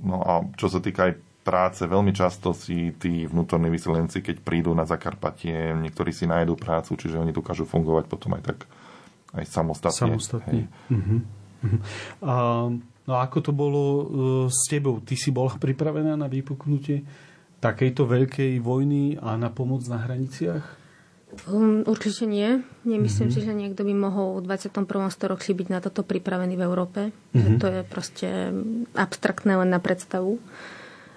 [SPEAKER 3] no a čo sa týka aj práce, veľmi často si tí vnútorní vysilenci, keď prídu na Zakarpatie, niektorí si nájdú prácu, čiže oni dokážu fungovať potom aj tak aj samostatne.
[SPEAKER 1] Samostatne. Uh-huh. Uh-huh. A, no a ako to bolo uh, s tebou? Ty si bola pripravená na vypuknutie takejto veľkej vojny a na pomoc na hraniciach?
[SPEAKER 2] Um, určite nie. Nemyslím mm-hmm. si, že niekto by mohol v 21. storočí byť na toto pripravený v Európe. Mm-hmm. Že to je proste abstraktné len na predstavu.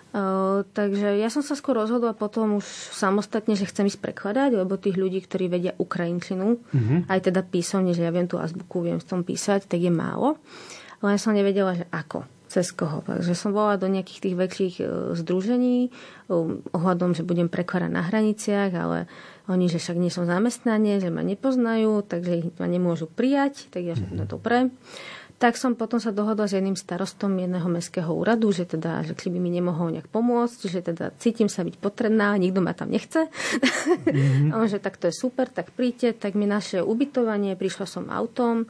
[SPEAKER 2] Uh, takže ja som sa skôr rozhodla potom už samostatne, že chcem ísť prekladať, lebo tých ľudí, ktorí vedia ukrajinčinu, mm-hmm. aj teda písomne, že ja viem tú azbuku, viem s tom písať, tak je málo. Len som nevedela, že ako cez koho. Takže som bola do nejakých tých väčších uh, združení um, ohľadom, že budem prekladať na hraniciach, ale oni, že však nie som zamestnanie, že ma nepoznajú, takže ich ma nemôžu prijať, tak ja, to dobre tak som potom sa dohodla s jedným starostom jedného mestského úradu, že teda, že by mi nemohol nejak pomôcť, že teda cítim sa byť potrebná, nikto ma tam nechce. Mm-hmm. On, že tak to je super, tak príďte, tak mi naše ubytovanie, prišla som autom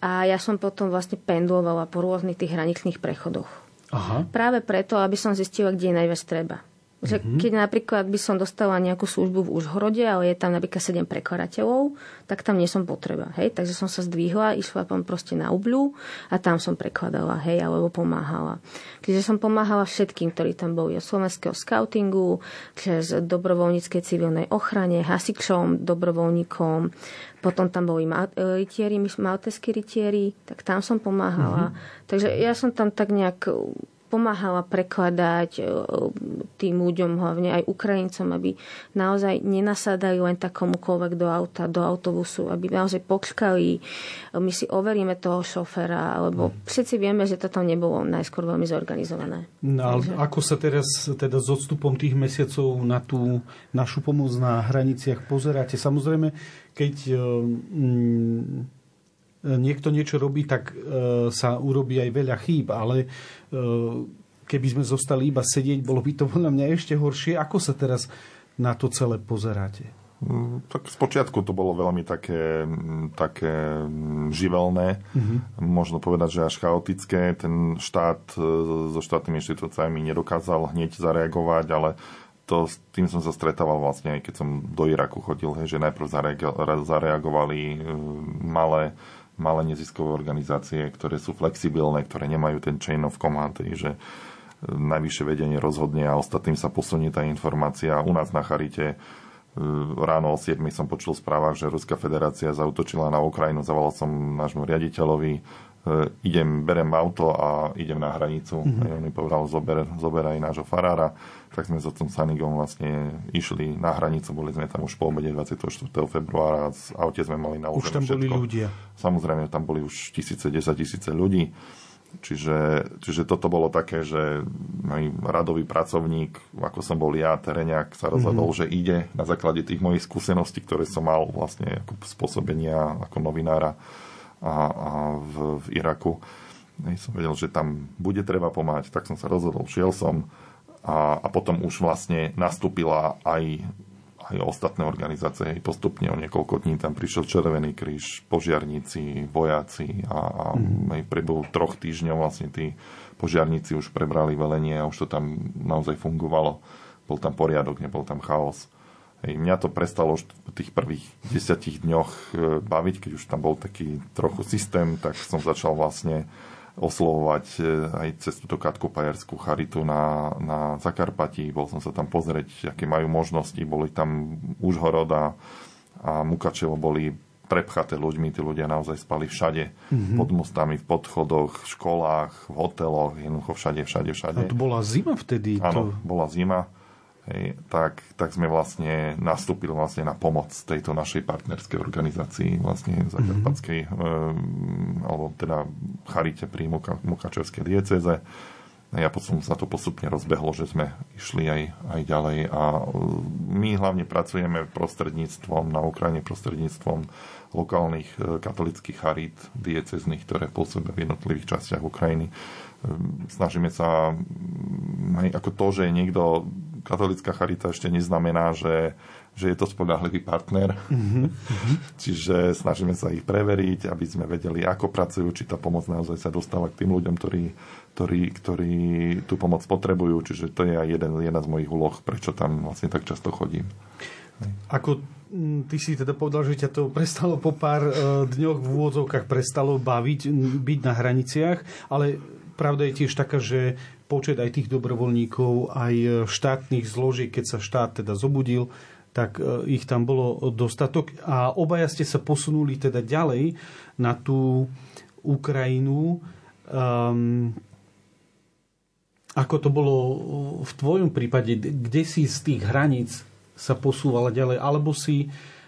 [SPEAKER 2] a ja som potom vlastne pendlovala po rôznych tých hraničných prechodoch. Aha. Práve preto, aby som zistila, kde je najviac treba. Že mm-hmm. keď napríklad by som dostala nejakú službu v Užhorode, ale je tam napríklad 7 prekladateľov, tak tam nie som potreba. Hej? Takže som sa zdvihla, išla tam proste na ubľu a tam som prekladala, hej, alebo pomáhala. Keďže som pomáhala všetkým, ktorí tam boli od slovenského scoutingu, cez dobrovoľníckej civilnej ochrane, hasičom, dobrovoľníkom, potom tam boli rytieri, malteskí rytieri, tak tam som pomáhala. Mm-hmm. Takže ja som tam tak nejak pomáhala prekladať e, tým ľuďom, hlavne aj Ukrajincom, aby naozaj nenasádali len tak komukoľvek do auta, do autobusu, aby naozaj počkali, my si overíme toho šoféra, lebo hmm. všetci vieme, že toto nebolo najskôr veľmi zorganizované.
[SPEAKER 1] No, ale Takže... ako sa teraz teda s odstupom tých mesiacov na tú našu pomoc na hraniciach pozeráte? Samozrejme, keď mm, niekto niečo robí, tak e, sa urobí aj veľa chýb, ale e, keby sme zostali iba sedieť, bolo by to podľa mňa ešte horšie. Ako sa teraz na to celé pozeráte?
[SPEAKER 3] Mm, tak spočiatku to bolo veľmi také, mm, také mm, živelné. Mm-hmm. Možno povedať, že až chaotické. Ten štát e, so štátnymi inštitúciami nedokázal hneď zareagovať, ale to, s tým som sa stretával vlastne aj keď som do Iraku chodil, hej, že najprv zareagovali malé malé neziskové organizácie, ktoré sú flexibilné, ktoré nemajú ten chain of command, že e, najvyššie vedenie rozhodne a ostatným sa posunie tá informácia. U nás na Charite e, ráno o 7 som počul v správach, že Ruská federácia zautočila na Ukrajinu, zavolal som nášmu riaditeľovi, idem, berem auto a idem na hranicu. Mm-hmm. On mi povedal, zober, zober aj nášho farára. Tak sme s otcom Sanigom vlastne išli na hranicu, boli sme tam už po obede 24. februára a z aute sme mali na
[SPEAKER 1] Už tam všetko. boli ľudia.
[SPEAKER 3] Samozrejme, tam boli už tisíce, desať tisíce ľudí. Čiže, čiže toto bolo také, že aj radový pracovník, ako som bol ja, tereňák, sa rozhodol, mm-hmm. že ide na základe tých mojich skúseností, ktoré som mal vlastne ako spôsobenia ako novinára a, a v, v Iraku. Ja som vedel, že tam bude treba pomáhať, tak som sa rozhodol, šiel som a, a potom už vlastne nastúpila aj, aj ostatné organizácie. Postupne o niekoľko dní tam prišiel Červený kríž, požiarníci, vojaci a, a mm. aj priebehu troch týždňov vlastne tí požiarníci už prebrali velenie a už to tam naozaj fungovalo. Bol tam poriadok, nebol tam chaos. Hej, mňa to prestalo už v tých prvých desiatich dňoch e, baviť, keď už tam bol taký trochu systém, tak som začal vlastne oslovovať e, aj cez túto Katkopajerskú charitu na, na Zakarpati. Bol som sa tam pozrieť, aké majú možnosti. Boli tam Užhorod a, a Mukačevo boli prepchaté ľuďmi. Tí ľudia naozaj spali všade. Mm-hmm. Pod mostami, v podchodoch, v školách, v hoteloch, jednoducho všade, všade, všade.
[SPEAKER 1] A to bola zima vtedy?
[SPEAKER 3] Áno, to... bola zima hej, tak, tak sme vlastne nastúpili vlastne na pomoc tejto našej partnerskej organizácii, vlastne Zakarpatskej, mm-hmm. alebo teda Charite pri Muka, Mukačevskej dieceze. ja potom sa to postupne rozbehlo, že sme išli aj, aj ďalej a e, my hlavne pracujeme prostredníctvom na Ukrajine prostredníctvom lokálnych e, katolických charít diecezných, ktoré pôsobia v jednotlivých častiach Ukrajiny. E, snažíme sa, aj ako to, že niekto katolická charita ešte neznamená, že že je to spolahlivý partner. Mm-hmm. Čiže snažíme sa ich preveriť, aby sme vedeli, ako pracujú, či tá pomoc naozaj sa dostáva k tým ľuďom, ktorí, ktorí, ktorí tú pomoc potrebujú. Čiže to je aj jeden, jedna z mojich úloh, prečo tam vlastne tak často chodím.
[SPEAKER 1] Ako ty si teda povedal, že ťa to prestalo po pár e, dňoch v úvodzovkách prestalo baviť, byť na hraniciach, ale pravda je tiež taká, že počet aj tých dobrovoľníkov, aj štátnych zložiek, keď sa štát teda zobudil, tak e, ich tam bolo dostatok a obaja ste sa posunuli teda ďalej na tú Ukrajinu. Um, ako to bolo v tvojom prípade, kde si z tých hraníc sa posúvala ďalej, alebo si uh,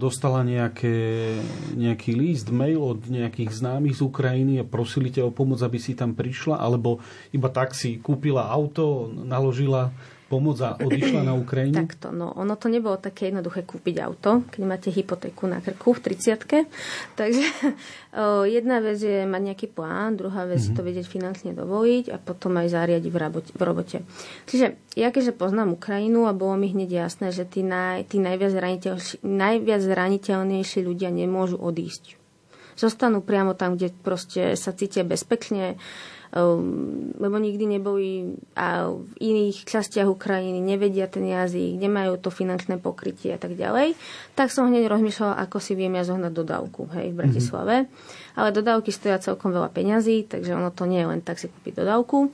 [SPEAKER 1] dostala nejaké, nejaký list, mail od nejakých známych z Ukrajiny a prosili ťa o pomoc, aby si tam prišla, alebo iba tak si kúpila auto, naložila pomôcť a odišla na Ukrajinu?
[SPEAKER 2] Takto, no ono to nebolo také jednoduché kúpiť auto, keď máte hypotéku na krku v 30 Takže o, jedna vec je mať nejaký plán, druhá vec mm-hmm. to vedieť finančne dovoliť a potom aj zariadiť v robote. V robote. Čiže ja keďže poznám Ukrajinu a bolo mi hneď jasné, že tí, naj, tí najviac, najviac zraniteľnejší ľudia nemôžu odísť. Zostanú priamo tam, kde proste sa cítia bezpečne, lebo nikdy neboli a v iných častiach Ukrajiny nevedia ten jazyk, nemajú to finančné pokrytie a tak ďalej, tak som hneď rozmýšľala, ako si viem ja zohnať dodávku hej, v Bratislave. Mm-hmm. Ale dodávky stoja celkom veľa peňazí, takže ono to nie je len tak si kúpiť dodávku.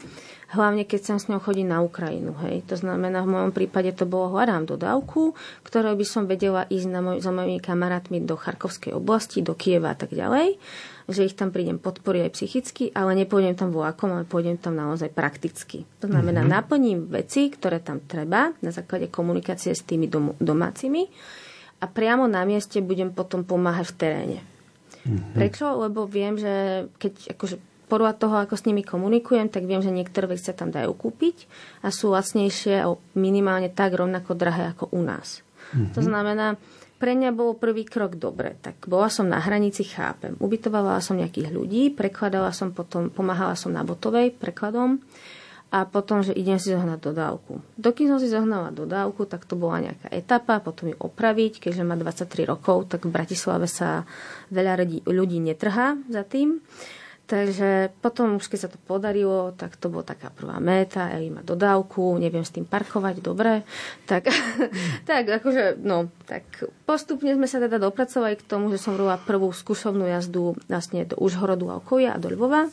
[SPEAKER 2] Hlavne, keď som s ňou chodí na Ukrajinu. Hej. To znamená, v mojom prípade to bolo hľadám dodávku, ktorou by som vedela ísť na moj, za mojimi kamarátmi do Charkovskej oblasti, do Kieva a tak ďalej že ich tam prídem podporiť aj psychicky, ale nepôjdem tam vlakom, ale pôjdem tam naozaj prakticky. To znamená, mm-hmm. naplním veci, ktoré tam treba na základe komunikácie s tými dom- domácimi a priamo na mieste budem potom pomáhať v teréne. Mm-hmm. Prečo? Lebo viem, že keď akože podľa toho, ako s nimi komunikujem, tak viem, že niektoré veci sa tam dajú kúpiť a sú lacnejšie a minimálne tak rovnako drahé ako u nás. Mm-hmm. To znamená, pre mňa bol prvý krok dobre. Tak bola som na hranici, chápem. Ubytovala som nejakých ľudí, prekladala som potom, pomáhala som na Botovej prekladom a potom, že idem si zohnať dodávku. Dokým som si zohnala dodávku, tak to bola nejaká etapa, potom ju opraviť, keďže má 23 rokov, tak v Bratislave sa veľa ľudí netrhá za tým. Takže potom už keď sa to podarilo, tak to bola taká prvá méta, Eli má dodávku, neviem s tým parkovať, dobre. Tak, tak akože, no, tak postupne sme sa teda dopracovali k tomu, že som robila prvú skúšovnú jazdu vlastne do Užhorodu a okolia a do Lvova.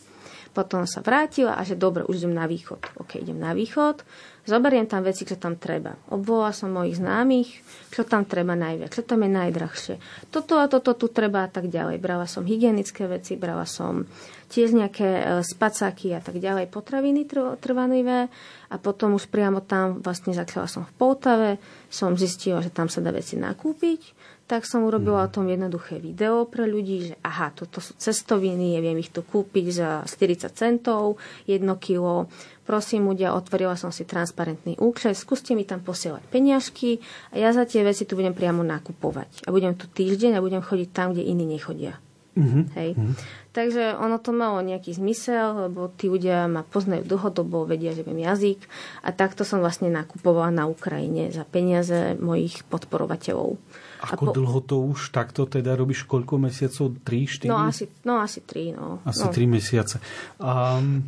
[SPEAKER 2] Potom sa vrátila a že dobre, už idem na východ. Ok, idem na východ, zoberiem tam veci, čo tam treba. Obvolala som mojich známych, čo tam treba najviac, čo tam je najdrahšie. Toto a toto tu treba a tak ďalej. Brala som hygienické veci, brala som tiež nejaké e, spacáky a tak ďalej, potraviny trvanivé a potom už priamo tam vlastne začala som v Poltave, som zistila, že tam sa dá veci nakúpiť tak som urobila o tom jednoduché video pre ľudí, že aha, toto sú cestoviny, ja viem ich tu kúpiť za 40 centov, 1 kilo. Prosím ľudia, otvorila som si transparentný účet, skúste mi tam posielať peniažky a ja za tie veci tu budem priamo nakupovať. A budem tu týždeň a budem chodiť tam, kde iní nechodia. Mm-hmm. Hej. Mm-hmm. Takže ono to malo nejaký zmysel, lebo tí ľudia ma poznajú dlhodobo, vedia, že viem jazyk a takto som vlastne nakupovala na Ukrajine za peniaze mojich podporovateľov.
[SPEAKER 1] Ako po... dlho to už takto teda robíš? Koľko mesiacov? 3, 4?
[SPEAKER 2] No asi, no, asi 3. No.
[SPEAKER 1] Asi
[SPEAKER 2] no.
[SPEAKER 1] 3 mesiace. Um,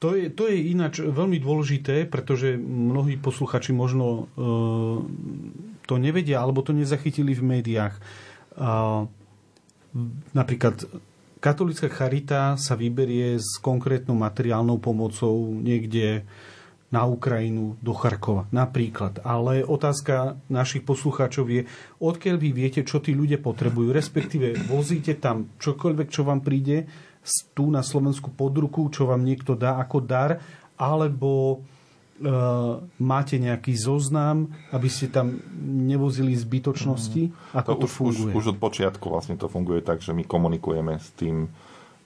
[SPEAKER 1] to je, to je ináč veľmi dôležité, pretože mnohí posluchači možno uh, to nevedia alebo to nezachytili v médiách. Uh, napríklad katolická charita sa vyberie s konkrétnou materiálnou pomocou niekde na Ukrajinu, do Charkova napríklad. Ale otázka našich poslucháčov je, odkiaľ vy viete, čo tí ľudia potrebujú, respektíve vozíte tam čokoľvek, čo vám príde tu na Slovensku pod ruku, čo vám niekto dá ako dar, alebo máte nejaký zoznam, aby ste tam nevozili zbytočnosti? Ako to, to už, funguje?
[SPEAKER 3] Už, už od počiatku vlastne to funguje tak, že my komunikujeme s tým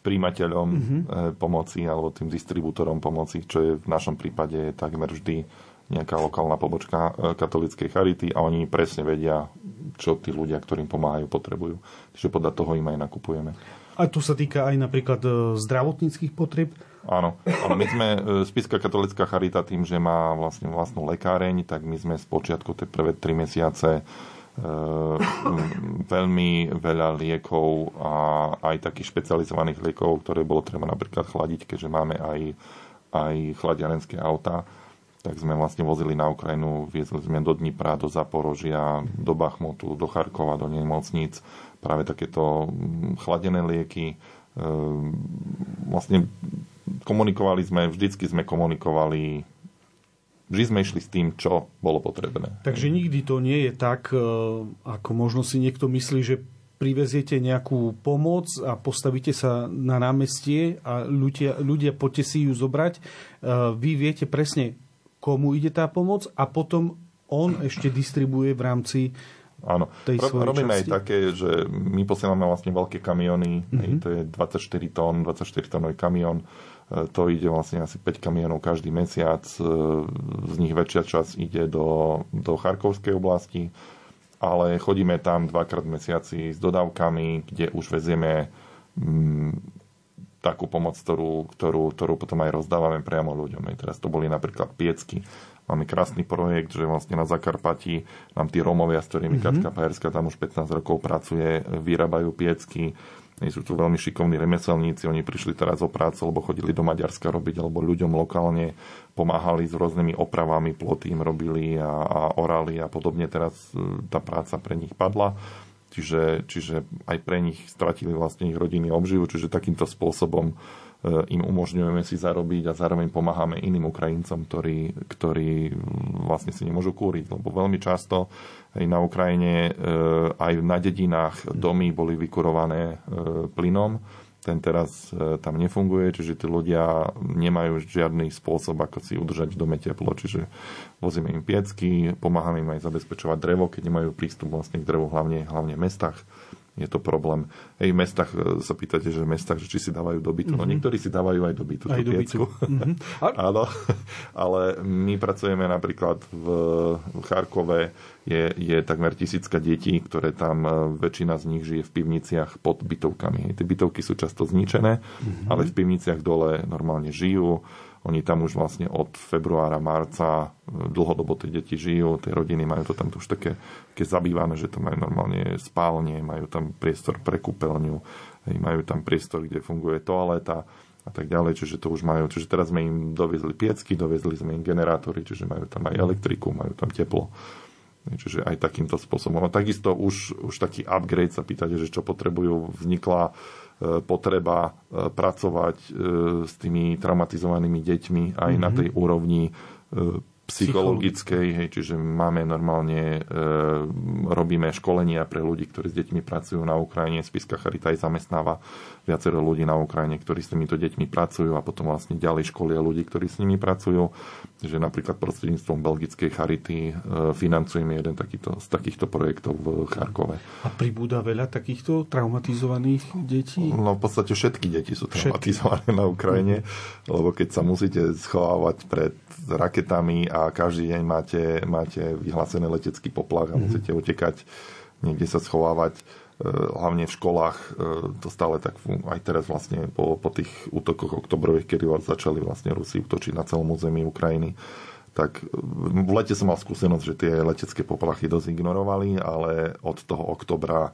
[SPEAKER 3] príjimateľom mm-hmm. pomoci alebo tým distribútorom pomoci, čo je v našom prípade takmer vždy nejaká lokálna pobočka e, katolíckej charity a oni presne vedia, čo tí ľudia, ktorým pomáhajú, potrebujú. Čiže podľa toho im aj nakupujeme.
[SPEAKER 1] A to sa týka aj napríklad e, zdravotníckých potreb?
[SPEAKER 3] Áno, ale my sme, Spiska katolická charita tým, že má vlastne vlastnú lekáreň, tak my sme z počiatku tie prvé tri mesiace veľmi veľa liekov a aj takých špecializovaných liekov, ktoré bolo treba napríklad chladiť, keďže máme aj, aj chladiarenské auta. Tak sme vlastne vozili na Ukrajinu, viezli sme do Dnipra, do Zaporožia, do Bachmutu, do Charkova, do nemocníc, práve takéto mm, chladené lieky. Ehm, vlastne komunikovali sme, vždycky sme komunikovali vždy sme išli s tým, čo bolo potrebné.
[SPEAKER 1] Takže nikdy to nie je tak, e, ako možno si niekto myslí, že priveziete nejakú pomoc a postavíte sa na námestie a ľudia, ľudia poďte si ju zobrať. E, vy viete presne, komu ide tá pomoc a potom on ešte distribuje v rámci
[SPEAKER 3] Áno, tej Ro- robíme časti. aj také, že my posielame vlastne veľké kamiony, mm-hmm. to je 24 tón, 24 tónový kamión, e, to ide vlastne asi 5 kamionov každý mesiac, e, z nich väčšia časť ide do, do Charkovskej oblasti, ale chodíme tam dvakrát v mesiaci s dodávkami, kde už vezieme mm, takú pomoc, ktorú, ktorú, ktorú potom aj rozdávame priamo ľuďom. Teraz to boli napríklad piecky. Máme krásny projekt, že vlastne na Zakarpati nám tí Romovia, s ktorými mm-hmm. Katka Pajerská tam už 15 rokov pracuje, vyrábajú piecky. Nie sú tu veľmi šikovní remeselníci, oni prišli teraz o prácu, lebo chodili do Maďarska robiť, alebo ľuďom lokálne pomáhali s rôznymi opravami, ploty im robili a, a orali a podobne. Teraz e, tá práca pre nich padla čiže, čiže aj pre nich stratili vlastne ich rodiny obživu, čiže takýmto spôsobom e, im umožňujeme si zarobiť a zároveň pomáhame iným Ukrajincom, ktorí, ktorí vlastne si nemôžu kúriť, lebo veľmi často aj na Ukrajine e, aj na dedinách domy boli vykurované e, plynom. Ten teraz e, tam nefunguje, čiže tí ľudia nemajú žiadny spôsob, ako si udržať v dome teplo, čiže vozíme im piecky, pomáhame im aj zabezpečovať drevo, keď nemajú prístup vlastne k drevu, hlavne, hlavne v mestách je to problém. Hej, v mestách e, sa pýtate, že v mestách, že či si dávajú do bytu. Mm-hmm. No mhm. niektorí si dávajú aj do bytu.
[SPEAKER 1] Aj do bytu. Mm-hmm.
[SPEAKER 3] Áno, ale my pracujeme napríklad v Charkove, je, je takmer tisícka detí, ktoré tam, e, väčšina z nich žije v pivniciach pod bytovkami. Hej, tie bytovky sú často zničené, mm-hmm. ale v pivniciach dole normálne žijú oni tam už vlastne od februára, marca e, dlhodobo tie deti žijú, tie rodiny majú to tam už také, také zabývané, že to majú normálne spálne, majú tam priestor pre kúpeľňu, majú tam priestor, kde funguje toaleta a tak ďalej, čiže to už majú. Čiže teraz sme im doviezli piecky, doviezli sme im generátory, čiže majú tam aj elektriku, majú tam teplo. Čiže aj takýmto spôsobom. A takisto už, už taký upgrade sa pýtate, že čo potrebujú, vznikla E, potreba e, pracovať e, s tými traumatizovanými deťmi aj mm-hmm. na mhm. tej úrovni psychologickej, hej, čiže máme normálne, e, robíme školenia pre ľudí, ktorí s deťmi pracujú na Ukrajine. Spiska Charita aj zamestnáva viacero ľudí na Ukrajine, ktorí s týmito deťmi pracujú a potom vlastne ďalej školia ľudí, ktorí s nimi pracujú. Že napríklad prostredníctvom Belgickej Charity e, financujeme jeden takýto, z takýchto projektov v Charkove.
[SPEAKER 1] A pribúda veľa takýchto traumatizovaných detí?
[SPEAKER 3] No v podstate všetky deti sú traumatizované všetky. na Ukrajine, lebo keď sa musíte schovávať pred raketami a každý deň máte, máte vyhlásený letecký poplach a mm-hmm. musíte utekať, niekde sa schovávať hlavne v školách, e, to stále tak aj teraz vlastne po, po tých útokoch oktobrových, kedy začali vlastne Rusi útočiť na celom území Ukrajiny, tak v lete som mal skúsenosť, že tie letecké poplachy dosť ignorovali, ale od toho oktobra e,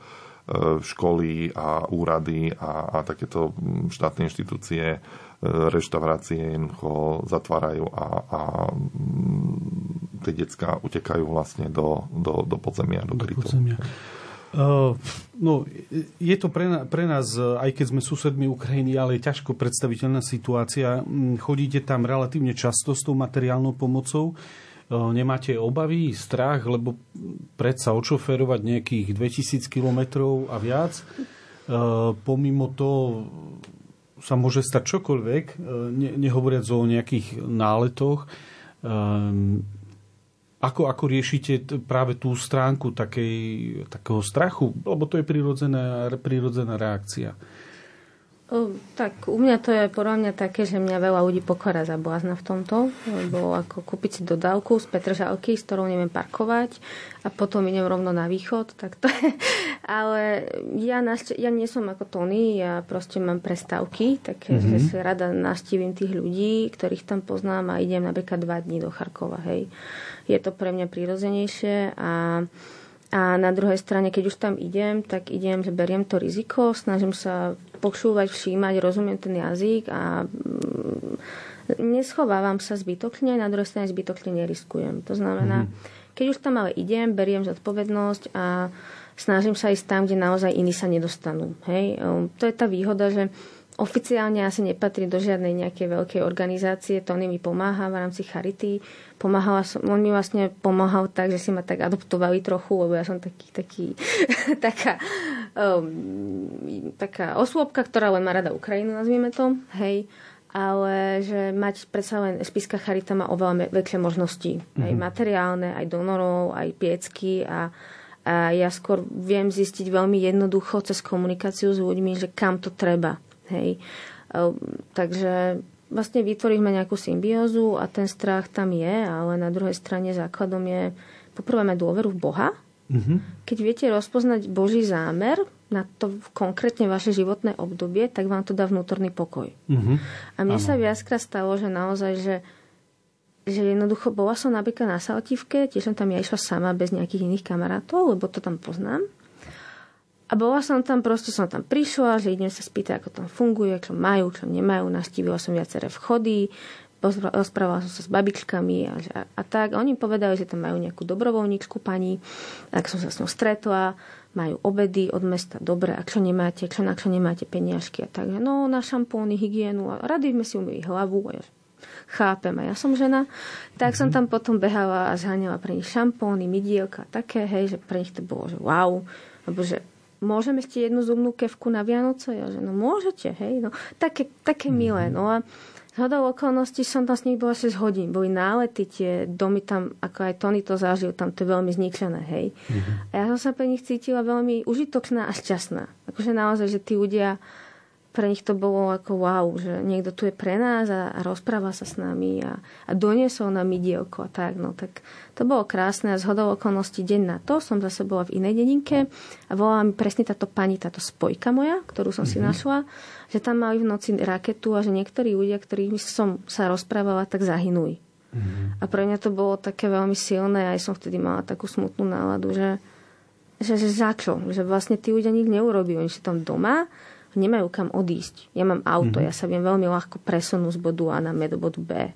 [SPEAKER 3] školy a úrady a, a takéto štátne inštitúcie reštaurácie jednoducho zatvárajú a, a mm, tie decka utekajú vlastne do, do, do podzemia, do, do krytu. Podzemia.
[SPEAKER 1] Uh, no, je to pre, na, pre nás, aj keď sme susedmi Ukrajiny, ale je ťažko predstaviteľná situácia. Mm, chodíte tam relatívne často s tou materiálnou pomocou. Uh, nemáte obavy, strach, lebo predsa odšoferovať nejakých 2000 kilometrov a viac. Pomimo to sa môže stať čokoľvek, ne, nehovoriac o nejakých náletoch. Ako, ako riešite práve tú stránku takej, takého strachu? Lebo to je prirodzená, prirodzená reakcia.
[SPEAKER 2] O, tak u mňa to je podľa mňa také, že mňa veľa ľudí pokora za blázna v tomto, lebo ako kúpiť si dodávku z Petržalky, s ktorou neviem parkovať a potom idem rovno na východ, tak to je. Ale ja, našť- ja nie som ako Tony, ja proste mám prestávky, také, mm-hmm. si rada naštívim tých ľudí, ktorých tam poznám a idem napríklad dva dní do Charkova, hej. Je to pre mňa prírodzenejšie a a na druhej strane, keď už tam idem, tak idem, že beriem to riziko, snažím sa počúvať, všímať, rozumiem ten jazyk a mm, neschovávam sa zbytočne, na druhej strane zbytočne neriskujem. To znamená, mm-hmm. keď už tam ale idem, beriem zodpovednosť a snažím sa ísť tam, kde naozaj iní sa nedostanú. Hej? Ehm, to je tá výhoda, že Oficiálne asi nepatrí do žiadnej nejakej veľkej organizácie. Tony mi pomáha v rámci Charity. Pomáhala som, on mi vlastne pomáhal tak, že si ma tak adoptovali trochu, lebo ja som taký, taký taká, um, taká osôbka, ktorá len má rada Ukrajinu, nazvieme to. Hej ale že mať predsa len Spiska Charita má oveľa väčšie možnosti. Mm-hmm. Aj materiálne, aj donorov, aj piecky a, a ja skôr viem zistiť veľmi jednoducho cez komunikáciu s ľuďmi, že kam to treba. Hej. Ehm, takže vlastne vytvoríme nejakú symbiózu a ten strach tam je, ale na druhej strane základom je poprvé mať dôveru v Boha. Mm-hmm. Keď viete rozpoznať Boží zámer na to konkrétne vaše životné obdobie, tak vám to dá vnútorný pokoj. Mm-hmm. A mne ano. sa viackrát stalo, že naozaj, že že jednoducho bola som napríklad na Saltivke, tiež som tam ja išla sama bez nejakých iných kamarátov, lebo to tam poznám. A bola som tam, proste som tam prišla, že idem sa spýtať, ako tam funguje, čo majú, čo nemajú. Naštívila som viaceré vchody, rozprávala som sa s babičkami a, a, a tak. A oni povedali, že tam majú nejakú dobrovoľníčku pani, tak som sa s ňou stretla, majú obedy od mesta, dobre, a čo nemáte, čo na čo nemáte peniažky a tak. No, na šampóny, hygienu a rady sme si umyli hlavu. A ja, chápem, a ja som žena. Tak mm-hmm. som mhm. tam potom behala a zháňala pre nich šampóny, mydielka, také, hej, že pre nich to bolo, že wow, alebo že môžem ešte jednu zubnú kevku na Vianoce? Ja, že no môžete, hej. No, také, také mm-hmm. milé. No a zhodou okolností som tam s nich bola 6 hodín. Boli nálety, tie domy tam, ako aj Tony to zažil, tam to je veľmi zničené, hej. Mm-hmm. A ja som sa pre nich cítila veľmi užitočná a šťastná. Akože naozaj, že tí ľudia pre nich to bolo ako wow, že niekto tu je pre nás a, a rozpráva sa s nami a, a doniesol nám idielko a tak. No tak to bolo krásne a z hodou okolností deň na to som zase bola v inej dedinke a volala mi presne táto pani, táto spojka moja, ktorú som mm-hmm. si mhm. našla, že tam mali v noci raketu a že niektorí ľudia, ktorými som sa rozprávala, tak zahynuli. Mm-hmm. A pre mňa to bolo také veľmi silné a aj som vtedy mala takú smutnú náladu, že, že, že za čo? Že vlastne tí ľudia nič neurobili. Oni sú tam doma nemajú kam odísť. Ja mám auto, mm-hmm. ja sa viem veľmi ľahko presunúť z bodu A na do bodu B.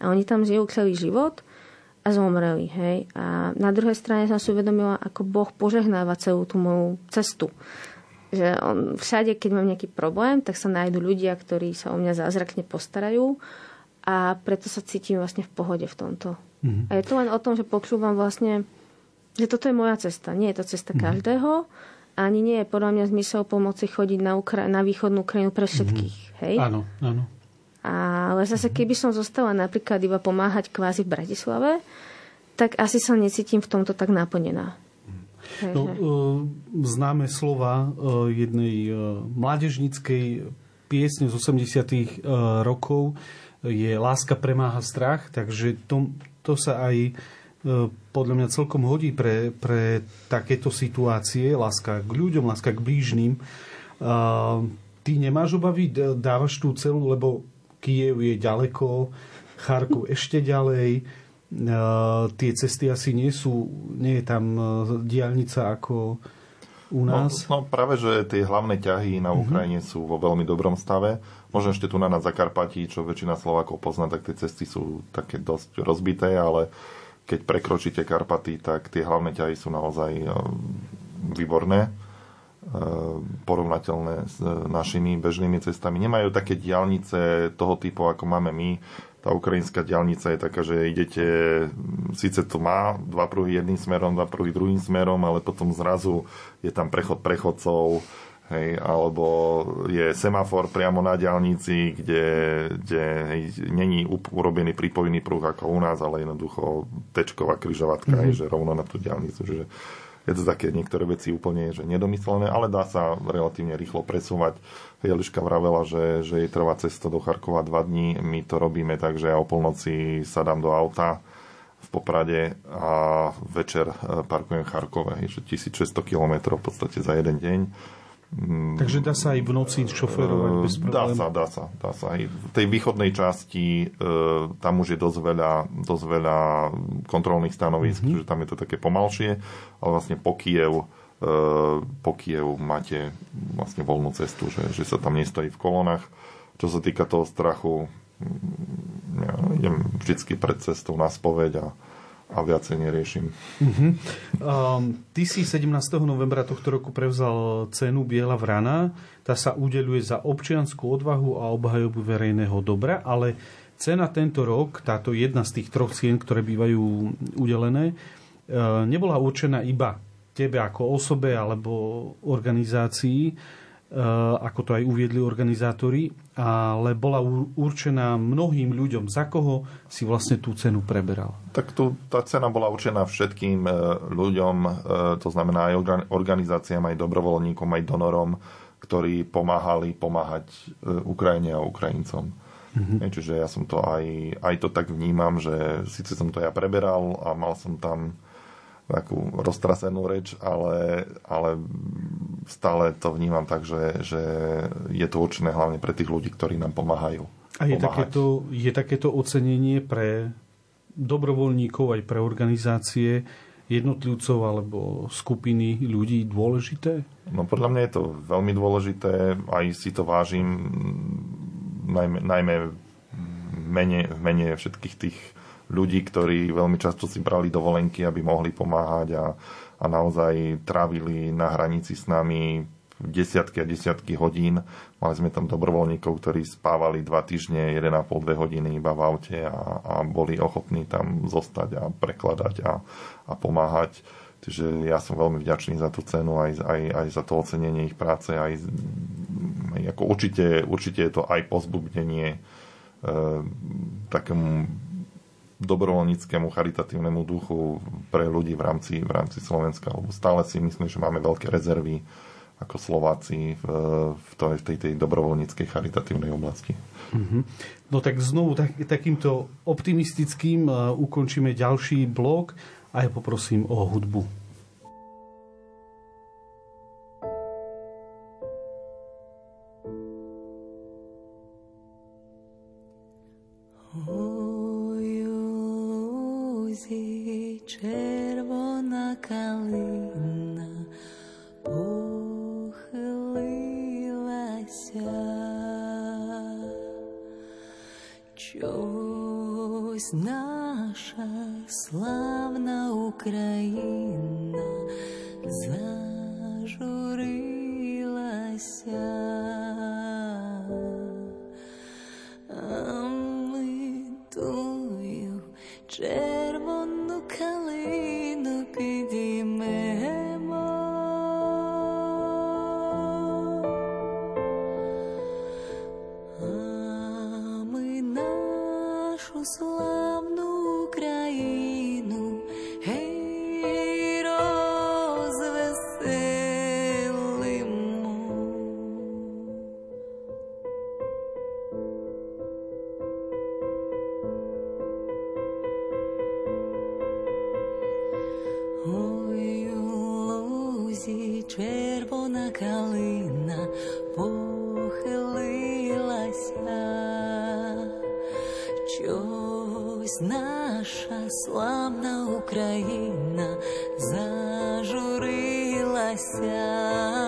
[SPEAKER 2] A oni tam žijú celý život a zomreli. Hej? A na druhej strane som si uvedomila, ako Boh požehnáva celú tú moju cestu. Že on, všade, keď mám nejaký problém, tak sa nájdú ľudia, ktorí sa o mňa zázrakne postarajú a preto sa cítim vlastne v pohode v tomto. Mm-hmm. A je to len o tom, že počúvam vlastne, že toto je moja cesta. Nie je to cesta mm-hmm. každého, ani nie je podľa mňa zmysel pomoci chodiť na, Ukra- na východnú Ukrajinu pre všetkých. Mm-hmm. Hej?
[SPEAKER 1] Áno, áno.
[SPEAKER 2] Ale zase, keby som zostala napríklad iba pomáhať kvázi v Bratislave, tak asi sa necítim v tomto tak naplnená.
[SPEAKER 1] No, e, známe slova e, jednej e, mládežnickej piesne z 80 rokov je Láska premáha strach, takže to, to sa aj podľa mňa celkom hodí pre, pre takéto situácie. Láska k ľuďom, láska k blížnym. Ty nemáš obavy, dávaš tú celú, lebo Kiev je ďaleko, Charkov ešte ďalej, tie cesty asi nie sú, nie je tam e, diálnica ako u no, nás.
[SPEAKER 3] No, no práve, že tie hlavné ťahy na mhm. Ukrajine uh-huh. sú vo veľmi dobrom stave. Možno ešte tu na nás Zakarpatí, čo väčšina Slovákov pozná, tak tie cesty sú také dosť rozbité, ale uh, keď prekročíte Karpaty, tak tie hlavné ťahy sú naozaj e, výborné, e, porovnateľné s našimi bežnými cestami. Nemajú také diálnice toho typu, ako máme my. Tá ukrajinská diálnica je taká, že idete, síce to má dva pruhy jedným smerom, dva pruhy druhým smerom, ale potom zrazu je tam prechod prechodcov, hej, alebo je semafor priamo na diálnici, kde, kde hej, není urobený prípojný pruh ako u nás, ale jednoducho tečková križovatka, mm-hmm. hej, že rovno na tú diálnicu. Že je to také niektoré veci úplne že nedomyslené, ale dá sa relatívne rýchlo presúvať. Jeliška vravela, že, že jej trvá cesta do Charkova dva dní, my to robíme tak, že ja o polnoci sadám do auta v Poprade a večer e, parkujem v Charkove, že 1600 km v podstate za jeden deň.
[SPEAKER 5] Takže dá sa aj v noci šoferovať bez problémov?
[SPEAKER 3] Dá sa, dá sa. Dá sa. Aj v tej východnej časti e, tam už je dosť veľa, dosť veľa kontrolných stanovisk, mm-hmm. že tam je to také pomalšie, ale vlastne po Kiev, e, po Kiev máte vlastne voľnú cestu, že, že sa tam nestojí v kolonách. Čo sa týka toho strachu, mm, ja idem vždycky pred cestou na spoveď a a viacej neriešim. Uh-huh.
[SPEAKER 5] Um, ty si 17. novembra tohto roku prevzal cenu Biela vrana. Tá sa udeluje za občianskú odvahu a obhajobu verejného dobra, ale cena tento rok, táto jedna z tých troch cien, ktoré bývajú udelené, uh, nebola určená iba tebe ako osobe alebo organizácii, ako to aj uviedli organizátori, ale bola určená mnohým ľuďom. Za koho si vlastne tú cenu preberal?
[SPEAKER 3] Tak tu, tá cena bola určená všetkým eh, ľuďom, eh, to znamená aj organizáciám, aj dobrovoľníkom, aj donorom, ktorí pomáhali pomáhať Ukrajine a Ukrajincom. Mm-hmm. Čiže ja som to aj, aj to tak vnímam, že síce som to ja preberal a mal som tam takú roztrasenú reč, ale, ale stále to vnímam tak, že, že je to určené hlavne pre tých ľudí, ktorí nám pomáhajú.
[SPEAKER 5] A je takéto, je takéto ocenenie pre dobrovoľníkov aj pre organizácie jednotlivcov alebo skupiny ľudí dôležité?
[SPEAKER 3] No podľa mňa je to veľmi dôležité, aj si to vážim najmä, najmä v mene, v mene všetkých tých ľudí, ktorí veľmi často si brali dovolenky, aby mohli pomáhať a, a naozaj trávili na hranici s nami desiatky a desiatky hodín. Mali sme tam dobrovoľníkov, ktorí spávali dva týždne, 1,5-2 hodiny iba v aute a, a boli ochotní tam zostať a prekladať a, a pomáhať. Takže ja som veľmi vďačný za tú cenu, aj, aj, aj za to ocenenie ich práce. Aj, aj ako určite, určite je to aj pozbudnenie e, takému dobrovoľníckému charitatívnemu duchu pre ľudí v rámci, v rámci Slovenska, lebo stále si myslím, že máme veľké rezervy ako Slováci v, v, to, v tej, tej dobrovoľníckej charitatívnej oblasti. Mm-hmm.
[SPEAKER 5] No tak znovu tak, takýmto optimistickým uh, ukončíme ďalší blok a ja poprosím o hudbu. червона калина похилилася, чогось наша славна Україна зажурилася, а. myself.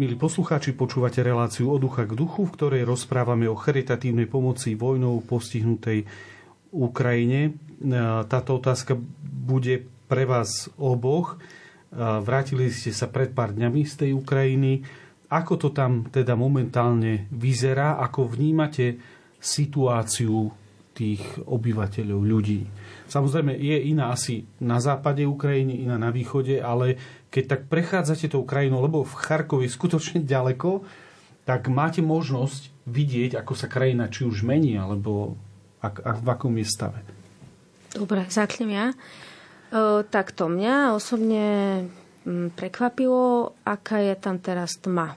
[SPEAKER 1] Milí poslucháči, počúvate reláciu od ducha k duchu, v ktorej rozprávame o charitatívnej pomoci vojnou postihnutej Ukrajine. Táto otázka bude pre vás oboch. Vrátili ste sa pred pár dňami z tej Ukrajiny. Ako to tam teda momentálne vyzerá? Ako vnímate situáciu tých obyvateľov, ľudí? Samozrejme, je iná asi na západe Ukrajiny, iná na východe, ale keď tak prechádzate tou krajinou, lebo v Charkovi skutočne ďaleko, tak máte možnosť vidieť, ako sa krajina či už mení, alebo ak, ak, v akom je stave.
[SPEAKER 2] Dobre, začnem ja. E, to mňa osobne m, prekvapilo, aká je tam teraz tma.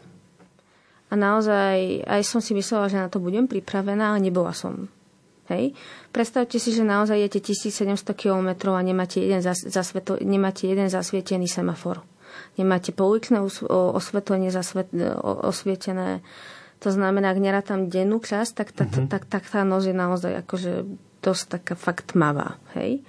[SPEAKER 2] A naozaj, aj som si myslela, že na to budem pripravená, ale nebola som. Hej. Predstavte si, že naozaj jete 1700 km a nemáte jeden, zas, zasveto, nemáte jeden zasvietený semafor. Nemáte pouličné osvetlenie zasvet, osvietené. To znamená, ak nerátam dennú časť, tak, tá, mm-hmm. tak, tak tá noc je naozaj akože dosť taká fakt tmavá. Hej.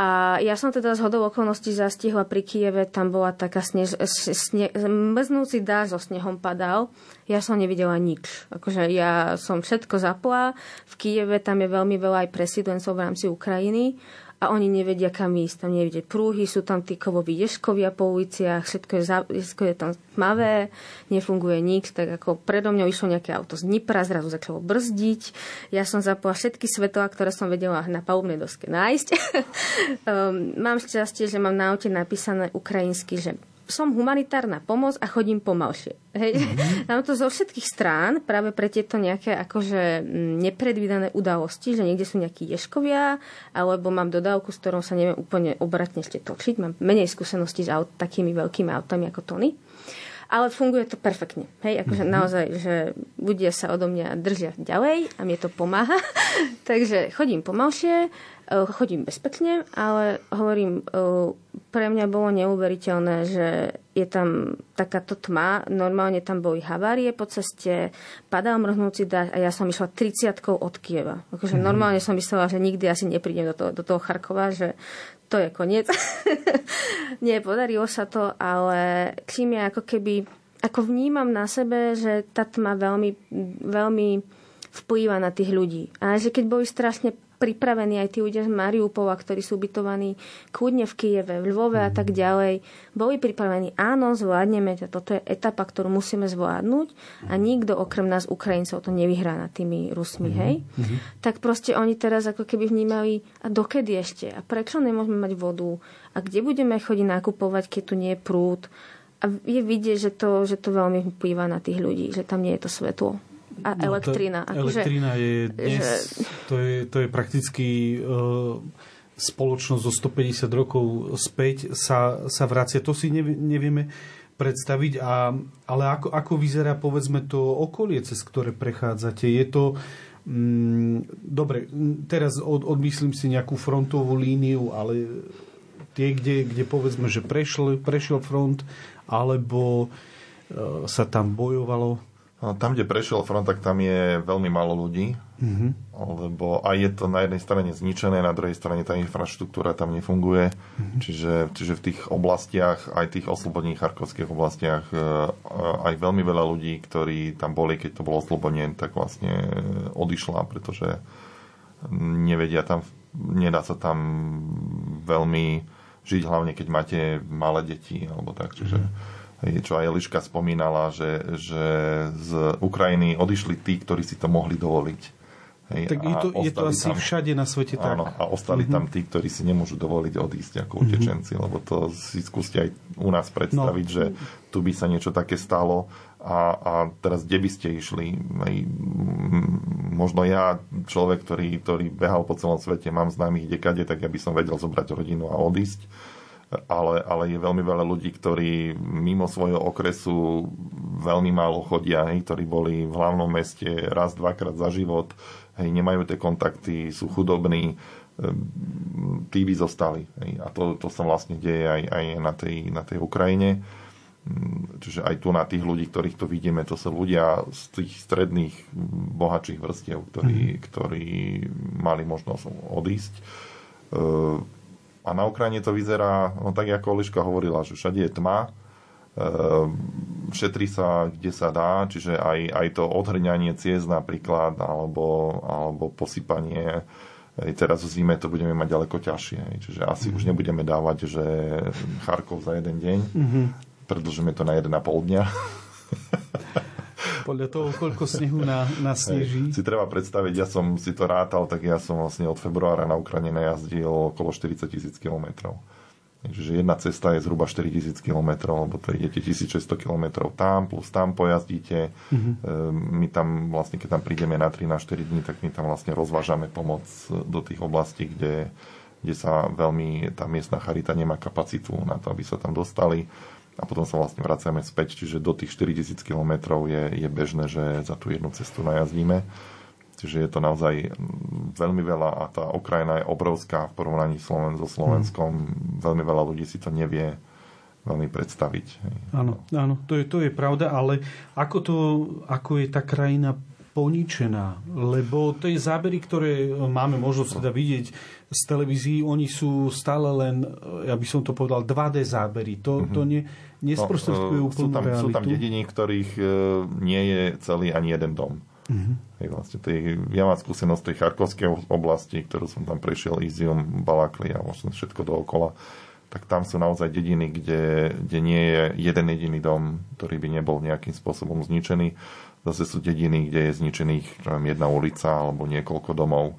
[SPEAKER 2] A ja som teda z hodou okolností zastihla pri Kieve, tam bola taká snež, sne, mrznúci dáž so snehom padal. Ja som nevidela nič. Akože ja som všetko zapla. V Kieve tam je veľmi veľa aj presídlencov v rámci Ukrajiny a oni nevedia, kam ísť. Tam nevedia prúhy, sú tam tí kovoví ješkovia po uliciach, všetko je, za, všetko je tam tmavé, nefunguje nič, tak ako predo mňou išlo nejaké auto z Dnipra, zrazu začalo brzdiť. Ja som zapala všetky svetlá, ktoré som vedela na palubnej doske nájsť. um, mám šťastie, že mám na aute napísané ukrajinsky, že som humanitárna pomoc a chodím pomalšie. Hej. Mm-hmm. Mám to zo všetkých strán práve pre tieto nejaké akože nepredvídané udalosti, že niekde sú nejakí ješkovia, alebo mám dodávku, s ktorou sa neviem úplne obratne ešte točiť. Mám menej skúseností s aut, takými veľkými autami ako Tony. Ale funguje to perfektne. Hej, akože mm-hmm. naozaj, že ľudia sa odo mňa držia ďalej a mne to pomáha. Takže chodím pomalšie, chodím bezpečne, ale hovorím, pre mňa bolo neuveriteľné, že je tam takáto tma, normálne tam boli havárie po ceste, padal mrhnúci dáž a ja som išla 30 od Kieva. Akože mm-hmm. normálne som myslela, že nikdy asi neprídem do toho, do toho Charkova, že to je koniec. Nie, podarilo sa to, ale čím ja ako keby, ako vnímam na sebe, že tá tma veľmi, veľmi vplýva na tých ľudí. A že keď boli strašne pripravení aj tí ľudia z Mariupova, ktorí sú ubytovaní kľudne v Kieve, v Lvove a tak ďalej, boli pripravení, áno, zvládneme to, toto je etapa, ktorú musíme zvládnuť a nikto okrem nás Ukrajincov to nevyhrá nad tými Rusmi, mm-hmm. hej? Mm-hmm. Tak proste oni teraz ako keby vnímali, a dokedy ešte? A prečo nemôžeme mať vodu? A kde budeme chodiť nakupovať, keď tu nie je prúd? A je vidieť, že to, že to veľmi vplyvá na tých ľudí, že tam nie je to svetlo a no, elektrina.
[SPEAKER 1] To, elektrina je dnes, že... to, je, to je prakticky uh, spoločnosť zo 150 rokov späť sa, sa vracia. To si nevie, nevieme predstaviť, a, ale ako, ako vyzerá povedzme to okolie, cez ktoré prechádzate? Je to mm, dobre, teraz od, odmyslím si nejakú frontovú líniu, ale tie, kde, kde povedzme, že prešiel, prešiel front, alebo uh, sa tam bojovalo
[SPEAKER 3] No, tam, kde prešiel front, tak tam je veľmi málo ľudí, mm-hmm. lebo aj je to na jednej strane zničené, na druhej strane tá infraštruktúra tam nefunguje. Mm-hmm. Čiže, čiže v tých oblastiach, aj tých oslobodených charkovských oblastiach, e, aj veľmi veľa ľudí, ktorí tam boli, keď to bolo oslobodenie, tak vlastne odišla, pretože nevedia tam, nedá sa tam veľmi žiť, hlavne keď máte malé deti alebo tak. Čiže mm-hmm čo aj Eliška spomínala, že, že z Ukrajiny odišli tí, ktorí si to mohli dovoliť.
[SPEAKER 1] Hej, tak je to, je to asi tam, všade na svete tak.
[SPEAKER 3] Áno, a ostali mm-hmm. tam tí, ktorí si nemôžu dovoliť odísť ako mhm. utečenci, mm-hmm. lebo to si skúste aj u nás predstaviť, no. že tu by sa niečo také stalo a, a teraz kde by ste išli? Hej, možno ja, človek, ktorý, ktorý behal po celom svete, mám známych dekade, tak ja by som vedel zobrať rodinu a odísť ale, ale je veľmi veľa ľudí, ktorí mimo svojho okresu veľmi málo chodia, hej, ktorí boli v hlavnom meste raz, dvakrát za život, hej, nemajú tie kontakty, sú chudobní, ehm, tí by zostali. Hej. A to, to sa vlastne deje aj, aj na, tej, na tej Ukrajine. Čiže aj tu na tých ľudí, ktorých to vidíme, to sú ľudia z tých stredných bohatších vrstiev, ktorí, mm. ktorí mali možnosť odísť. Ehm, a na Ukrajine to vyzerá, no tak ako Liška hovorila, že všade je tma, e, šetrí sa, kde sa dá, čiže aj, aj to odhrňanie ciest napríklad, alebo, alebo posypanie, aj teraz v zime to budeme mať ďaleko ťažšie. Čiže asi mm-hmm. už nebudeme dávať, že Charkov za jeden deň, mm-hmm. predlžíme to na 1,5 dňa.
[SPEAKER 1] Podľa toho, koľko snehu na, na sneží.
[SPEAKER 3] Si treba predstaviť, ja som si to rátal, tak ja som vlastne od februára na Ukrajine najazdil okolo 40 tisíc kilometrov. Čiže jedna cesta je zhruba 4000 km, lebo to idete 1600 km tam, plus tam pojazdíte. Mm-hmm. My tam vlastne, keď tam prídeme na 3 na 4 dní, tak my tam vlastne rozvážame pomoc do tých oblastí, kde, kde sa veľmi tá miestna charita nemá kapacitu na to, aby sa tam dostali a potom sa vlastne vraciame späť, čiže do tých 4000 km je, je bežné, že za tú jednu cestu najazdíme. Čiže je to naozaj veľmi veľa a tá Ukrajina je obrovská v porovnaní Sloven so Slovenskom. Hmm. Veľmi veľa ľudí si to nevie veľmi predstaviť.
[SPEAKER 1] Áno, áno to, je, to je pravda, ale ako, to, ako je tá krajina poničená, lebo tie zábery, ktoré máme možnosť teda vidieť z televízií, oni sú stále len, ja by som to povedal, 2D zábery. To, mm-hmm. to ne, nesprostredkuje no, úplnú sú
[SPEAKER 3] tam,
[SPEAKER 1] realitu.
[SPEAKER 3] Sú tam dediny, ktorých e, nie je celý ani jeden dom. Mm-hmm. Vlastne tej, ja mám skúsenosť tej Charkovskej oblasti, ktorú som tam prešiel, Izium, Balakli a vlastne všetko dookola tak tam sú naozaj dediny, kde, kde nie je jeden jediný dom, ktorý by nebol nejakým spôsobom zničený. Zase sú dediny, kde je zničených neviem, jedna ulica alebo niekoľko domov.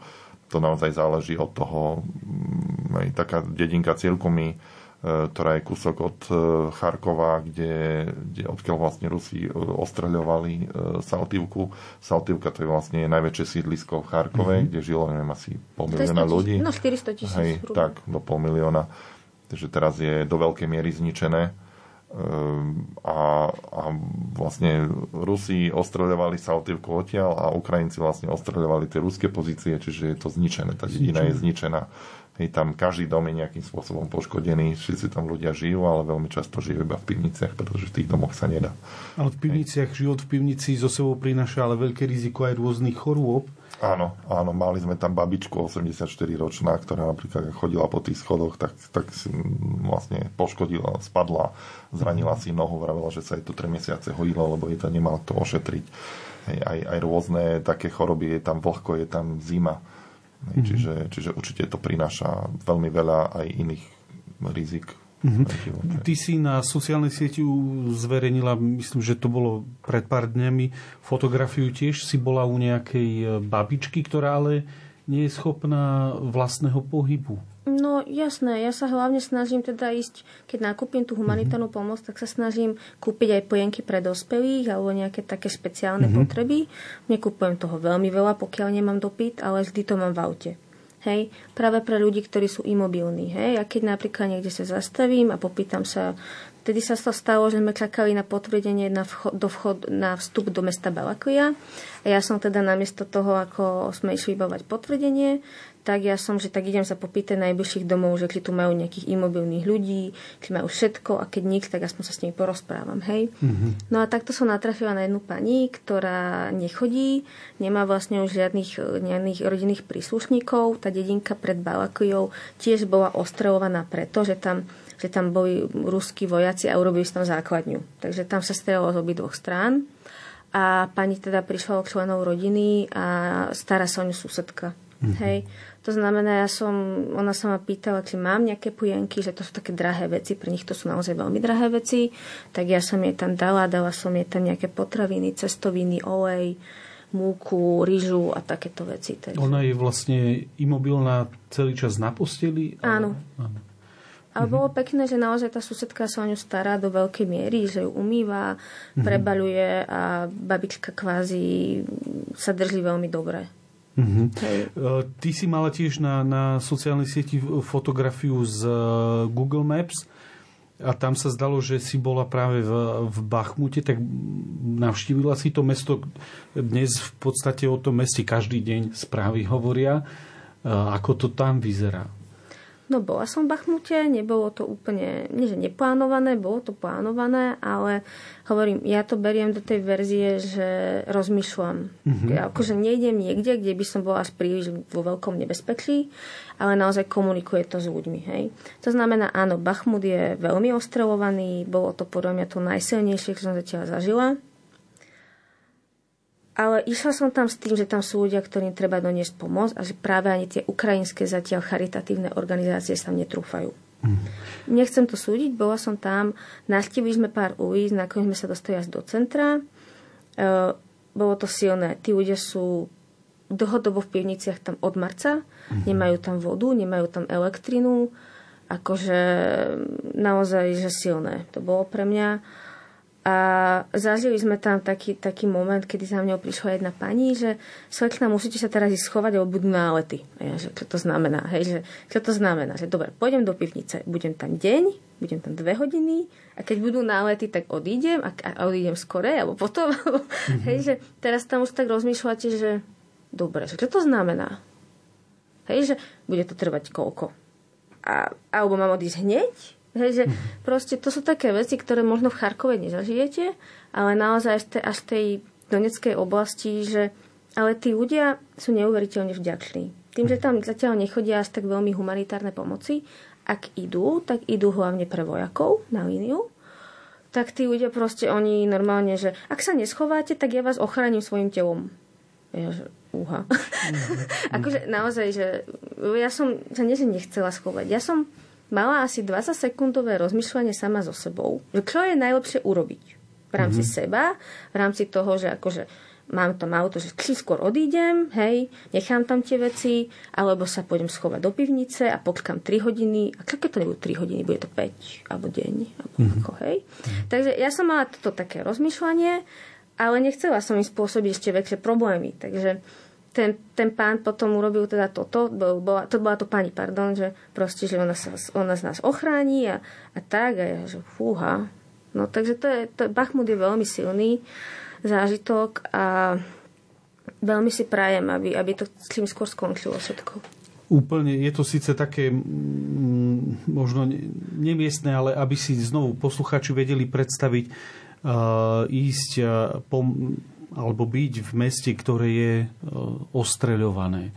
[SPEAKER 3] To naozaj záleží od toho. Mm, aj taká dedinka Cirkumy, e, ktorá je kúsok od e, Charkova, kde, kde odkiaľ vlastne Rusi e, ostreľovali Saltívku. Saltívka to je vlastne najväčšie sídlisko v Charkove, mm-hmm. kde žilo, neviem, asi pol milióna ľudí.
[SPEAKER 2] No 400 tisíc.
[SPEAKER 3] Hej, tak, do pol milióna. Takže teraz je do veľkej miery zničené Ehm, a, a vlastne Rusi ostreľovali Saltivku odtiaľ a Ukrajinci vlastne ostreľovali tie ruské pozície, čiže je to zničené. Tá dedina je zničená. Hej, tam každý dom je nejakým spôsobom poškodený, všetci tam ľudia žijú, ale veľmi často žijú iba v pivniciach, pretože v tých domoch sa nedá.
[SPEAKER 1] Ale v pivniciach, Hej. život v pivnici zo sebou prináša ale veľké riziko aj rôznych chorôb
[SPEAKER 3] Áno, áno, mali sme tam babičku 84-ročná, ktorá napríklad chodila po tých schodoch, tak, tak si vlastne poškodila, spadla, zranila si nohu, vravela, že sa jej to 3 mesiace hojilo, lebo jej to nemal to ošetriť. Hej, aj, aj rôzne také choroby, je tam vlhko, je tam zima. Mm-hmm. čiže, čiže určite to prináša veľmi veľa aj iných rizik.
[SPEAKER 1] Mm-hmm. Ty si na sociálnej sieti zverejnila, myslím, že to bolo pred pár dňami, fotografiu tiež si bola u nejakej e, babičky, ktorá ale nie je schopná vlastného pohybu.
[SPEAKER 2] No jasné, ja sa hlavne snažím teda ísť, keď nakúpim tú humanitárnu mm-hmm. pomoc, tak sa snažím kúpiť aj pojenky pre dospelých alebo nejaké také špeciálne mm-hmm. potreby. Nekúpujem toho veľmi veľa, pokiaľ nemám dopyt, ale vždy to mám v aute. Hej, práve pre ľudí, ktorí sú imobilní. Hej, a keď napríklad niekde sa zastavím a popýtam sa, vtedy sa to stalo, že sme čakali na potvrdenie na, vchod, do vchod, na vstup do mesta Balakuja. A ja som teda namiesto toho, ako sme išli vybavať potvrdenie, tak ja som, že tak idem sa popýtať najbližších domov, že či tu majú nejakých imobilných ľudí, či majú všetko a keď nik, tak aspoň sa s nimi porozprávam, hej. Mm-hmm. No a takto som natrafila na jednu pani, ktorá nechodí, nemá vlastne už žiadnych, žiadnych rodinných príslušníkov. Tá dedinka pred Balakujou tiež bola ostrelovaná preto, že tam že tam boli ruskí vojaci a urobili tam základňu. Takže tam sa strelalo z obidvoch strán. A pani teda prišla o členov rodiny a stará sa o ňu susedka. Mm-hmm. Hej. To znamená, ja som, ona sa ma pýtala, či mám nejaké pujenky, že to sú také drahé veci, pre nich to sú naozaj veľmi drahé veci, tak ja som jej tam dala, dala som jej tam nejaké potraviny, cestoviny, olej, múku, rýžu a takéto veci.
[SPEAKER 1] Takže... Ona je vlastne imobilná celý čas na posteli?
[SPEAKER 2] Áno. áno. Ale mm-hmm. bolo pekné, že naozaj tá susedka sa o ňu stará do veľkej miery, že ju umýva, mm-hmm. prebaluje a babička kvázi sa drží veľmi dobre.
[SPEAKER 1] Mm-hmm. Ty si mala tiež na, na sociálnej sieti fotografiu z e, Google Maps a tam sa zdalo, že si bola práve v, v Bachmute, tak navštívila si to mesto. Dnes v podstate o tom meste každý deň správy hovoria. E, ako to tam vyzerá?
[SPEAKER 2] No bola som v Bachmute, nebolo to úplne, nie že neplánované, bolo to plánované, ale hovorím, ja to beriem do tej verzie, že rozmýšľam. Mm-hmm. Ja akože nejdem niekde, kde by som bola až príliš vo veľkom nebezpečí, ale naozaj komunikuje to s ľuďmi. Hej. To znamená, áno, Bachmut je veľmi ostrelovaný, bolo to podľa mňa to najsilnejšie, čo som zatiaľ zažila ale išla som tam s tým, že tam sú ľudia, ktorým treba doniesť pomoc a že práve ani tie ukrajinské zatiaľ charitatívne organizácie sa netrúfajú. Mm. Nechcem to súdiť, bola som tam, navštívili sme pár ulic, nakoniec sme sa dostali až do centra. E, bolo to silné. Tí ľudia sú dlhodobo v pivniciach tam od marca, mm. nemajú tam vodu, nemajú tam elektrinu, akože naozaj, že silné. To bolo pre mňa a zažili sme tam taký, taký moment, kedy za mňou prišla jedna pani, že slečna, musíte sa teraz ísť schovať, lebo budú nálety. A ja, že čo to znamená? Hej, že, čo to znamená? Že dobre, pôjdem do pivnice, budem tam deň, budem tam dve hodiny a keď budú nálety, tak odídem a, a odídem skore, alebo potom. Mm-hmm. Hej, že teraz tam už tak rozmýšľate, že dobre, že čo to znamená? Hej, že bude to trvať koľko? A, alebo mám odísť hneď? Hej, že proste to sú také veci, ktoré možno v Charkove nezažijete, ale naozaj až v tej Doneckej oblasti, že ale tí ľudia sú neuveriteľne vďační. Tým, že tam zatiaľ nechodia až tak veľmi humanitárne pomoci, ak idú, tak idú hlavne pre vojakov na líniu, tak tí ľudia proste, oni normálne, že ak sa neschováte, tak ja vás ochránim svojim telom. Ja, že uha. Mm-hmm. akože naozaj, že ja som sa nie, že nechcela schovať. Ja som mala asi 20 sekundové rozmýšľanie sama so sebou, že čo je najlepšie urobiť v rámci mm-hmm. seba, v rámci toho, že akože mám tam auto, že či skôr odídem, hej, nechám tam tie veci, alebo sa pôjdem schovať do pivnice a počkám 3 hodiny, a keď to nebudú 3 hodiny, bude to 5 alebo deň, alebo mm-hmm. ako, hej. Takže ja som mala toto také rozmýšľanie, ale nechcela som im spôsobiť ešte väčšie problémy, takže ten, ten pán potom urobil teda toto, bola, to bola to pani, pardon, že proste, že ona, sa, ona z nás ochráni a, a tak, a ja, že fúha. No takže to je, to, Bachmut je veľmi silný zážitok a veľmi si prajem, aby, aby to tým skôr skončilo všetko.
[SPEAKER 1] Úplne, je to síce také mm, možno nemiestné, ale aby si znovu posluchači vedeli predstaviť uh, ísť uh, po alebo byť v meste, ktoré je e, ostreľované.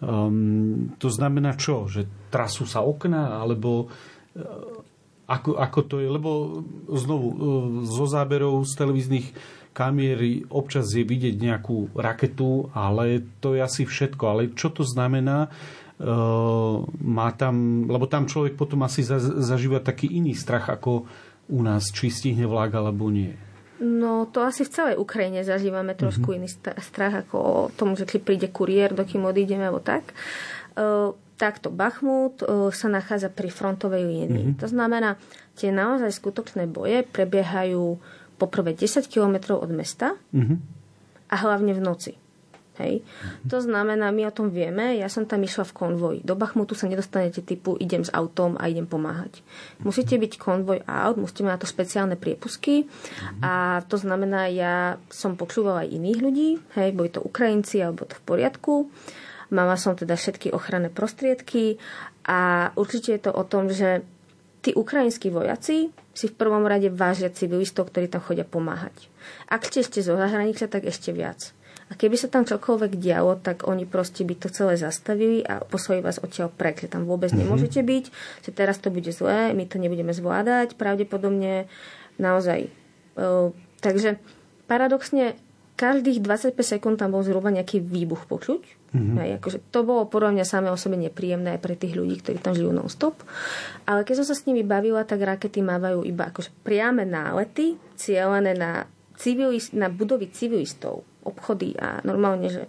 [SPEAKER 1] Um, to znamená čo? Že trasú sa okna, alebo uh, ako, ako to je, lebo znovu zo záberov z televíznych kamier občas je vidieť nejakú raketu, ale to je asi všetko. Ale čo to znamená? Uh, má tam, lebo tam človek potom asi zažíva taký iný strach ako u nás, či stihne vlak alebo nie.
[SPEAKER 2] No to asi v celej Ukrajine zažívame trošku mm-hmm. iný strach ako o tom, že príde kuriér, dokým odídeme alebo tak. Uh, takto Bachmut uh, sa nachádza pri frontovej línii. Mm-hmm. To znamená, tie naozaj skutočné boje prebiehajú poprvé 10 km od mesta mm-hmm. a hlavne v noci. Hej. To znamená, my o tom vieme, ja som tam išla v konvoji. Do Bachmutu sa nedostanete typu idem s autom a idem pomáhať. Musíte byť konvoj aut, musíte mať na to špeciálne priepusky a to znamená, ja som počúvala aj iných ľudí, hej, boli to Ukrajinci alebo to v poriadku. Mala som teda všetky ochranné prostriedky a určite je to o tom, že tí ukrajinskí vojaci si v prvom rade vážia civilistov, ktorí tam chodia pomáhať. Ak ste ešte zo zahraničia, tak ešte viac. A keby sa tam čokoľvek dialo, tak oni proste by to celé zastavili a poslali vás odtiaľ preč, tam vôbec mm-hmm. nemôžete byť, že teraz to bude zlé, my to nebudeme zvládať, pravdepodobne naozaj. Uh, takže paradoxne každých 25 sekúnd tam bol zhruba nejaký výbuch počuť. Mm-hmm. Aj, akože to bolo podľa mňa samé o sebe nepríjemné aj pre tých ľudí, ktorí tam žijú non-stop. Ale keď som sa s nimi bavila, tak rakety mávajú iba akože priame nálety, cieľené na, civilist, na budovy civilistov obchody a normálne, že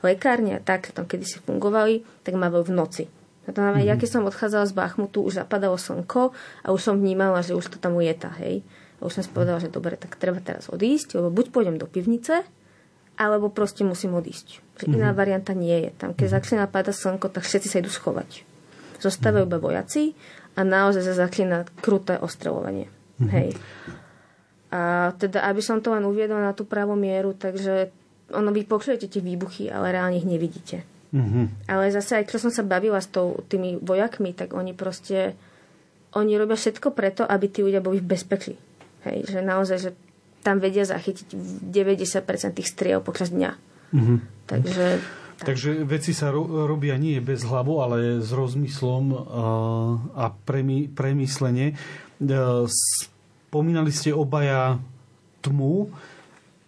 [SPEAKER 2] lekárne a tak, tam kedysi fungovali, tak mávajú v noci. To znamená, mm-hmm. ja keď som odchádzala z Bachmutu, už zapadalo slnko a už som vnímala, že už to tam ujeta, hej. A už som si povedala, že dobre, tak treba teraz odísť, lebo buď pôjdem do pivnice, alebo proste musím odísť. Že mm-hmm. iná varianta nie je. Tam, keď mm-hmm. začína padať slnko, tak všetci sa idú schovať. Zostávajú mm-hmm. iba vojaci a naozaj sa začína kruté ostreľovanie. Mm-hmm. Hej. A teda, aby som to len uviedla na tú pravú mieru, takže ono vy počujete tie výbuchy, ale reálne ich nevidíte. Mm-hmm. Ale zase aj keď som sa bavila s tou, tými vojakmi, tak oni proste oni robia všetko preto, aby tí ľudia boli v bezpečí. Hej, že naozaj, že tam vedia zachytiť 90% tých striel počas dňa. Mm-hmm. Takže...
[SPEAKER 1] Tak. Takže veci sa ro- robia nie bez hlavu, ale s rozmyslom a, a premy, premyslenie. Spomínali ste obaja tmu,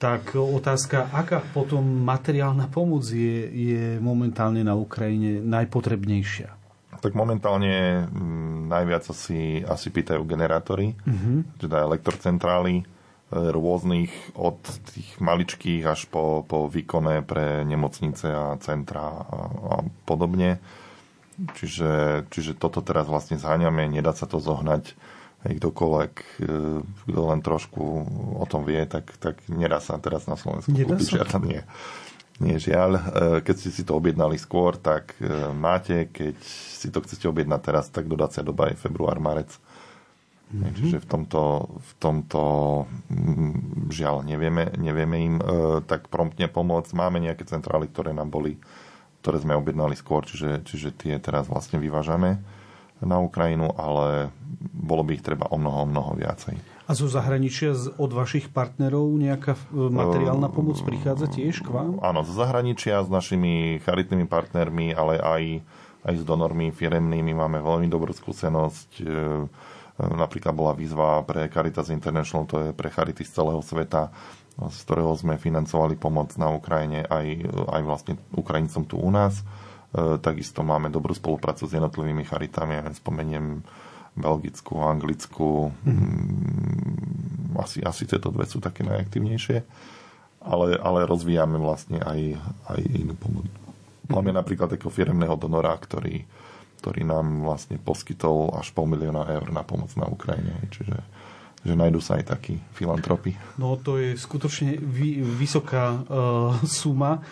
[SPEAKER 1] tak otázka, aká potom materiálna pomoc je, je momentálne na Ukrajine najpotrebnejšia?
[SPEAKER 3] Tak momentálne m, mm, najviac asi, asi pýtajú generátory, mm-hmm. teda elektrocentrály e, rôznych od tých maličkých až po, po výkone pre nemocnice a centra a, a podobne. Čiže, čiže toto teraz vlastne zháňame, nedá sa to zohnať hej, kdokoľvek, e, kto len trošku o tom vie, tak, tak nedá sa teraz na Slovensku nedá kúpiť žiadne. Nie. Nie, žiaľ. E, keď ste si to objednali skôr, tak e, máte. Keď si to chcete objednať teraz, tak dodacia doba je február, marec. Mm-hmm. Čiže v tomto, v tomto mm, žiaľ nevieme, nevieme im tak promptne pomôcť. Máme nejaké centrály, ktoré nám boli, ktoré sme objednali skôr, čiže, čiže tie teraz vlastne vyvážame na Ukrajinu, ale bolo by ich treba o mnoho, o mnoho viacej.
[SPEAKER 1] A zo zahraničia od vašich partnerov nejaká e, materiálna pomoc prichádza tiež k vám?
[SPEAKER 3] Áno, zo zahraničia s našimi charitnými partnermi, ale aj, aj s donormi firemnými máme veľmi dobrú skúsenosť. E, e, napríklad bola výzva pre Caritas International, to je pre charity z celého sveta, z ktorého sme financovali pomoc na Ukrajine aj, aj vlastne Ukrajincom tu u nás takisto máme dobrú spoluprácu s jednotlivými charitami, ja spomeniem Belgickú, Anglickú, mm. asi, asi tieto dve sú také najaktívnejšie, ale, ale rozvíjame vlastne aj, aj inú pomoc. Máme napríklad takého firemného donora, ktorý, ktorý nám vlastne poskytol až pol milióna eur na pomoc na Ukrajine. Čiže že nájdú sa aj takí filantropy.
[SPEAKER 1] No to je skutočne vy, vysoká uh, suma.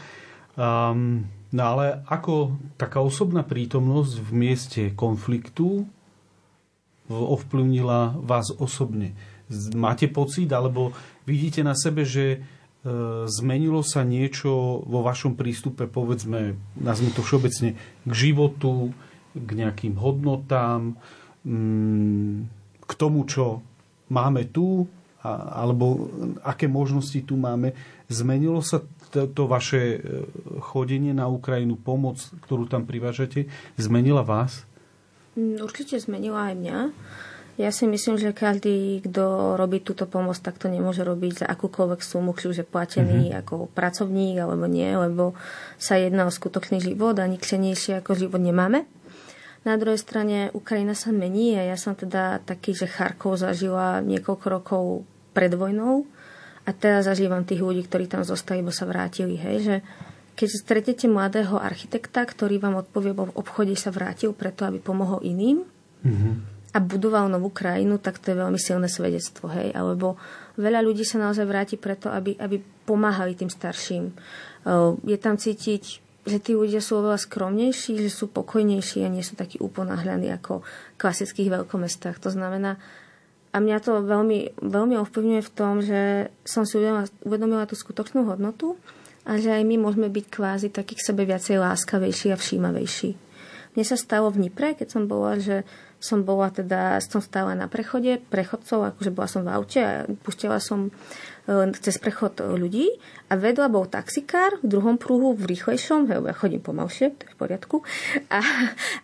[SPEAKER 1] Um, No ale ako taká osobná prítomnosť v mieste konfliktu ovplyvnila vás osobne? Máte pocit, alebo vidíte na sebe, že e, zmenilo sa niečo vo vašom prístupe, povedzme, nazvime to všeobecne, k životu, k nejakým hodnotám, mm, k tomu, čo máme tu, alebo aké možnosti tu máme. Zmenilo sa to, to vaše e, chodenie na Ukrajinu, pomoc, ktorú tam privážete, zmenila vás?
[SPEAKER 2] Mm, určite zmenila aj mňa. Ja si myslím, že každý, kto robí túto pomoc, tak to nemôže robiť za akúkoľvek sumu, či už je platený mm-hmm. ako pracovník alebo nie, lebo sa jedná o skutočný život a nič cenejšie ako život nemáme. Na druhej strane Ukrajina sa mení a ja som teda taký, že Charkov zažila niekoľko rokov pred vojnou a teraz zažívam tých ľudí, ktorí tam zostali, bo sa vrátili. Hej, že keď stretnete mladého architekta, ktorý vám odpovie, bo v obchode sa vrátil preto, aby pomohol iným, mm-hmm a budoval novú krajinu, tak to je veľmi silné svedectvo. Hej? Alebo veľa ľudí sa naozaj vráti preto, aby, aby pomáhali tým starším. Je tam cítiť, že tí ľudia sú oveľa skromnejší, že sú pokojnejší a nie sú takí uponáhľaní ako v klasických veľkomestách. To znamená, a mňa to veľmi, veľmi ovplyvňuje v tom, že som si uvedomila, uvedomila tú skutočnú hodnotu a že aj my môžeme byť kvázi takí k sebe viacej láskavejší a všímavejší. Mne sa stalo v Nipre, keď som bola, že som bola teda, som stála na prechode prechodcov, akože bola som v aute a pustila som e, cez prechod ľudí a vedľa bol taxikár v druhom prúhu, v rýchlejšom, ja chodím pomalšie, to je v poriadku, a,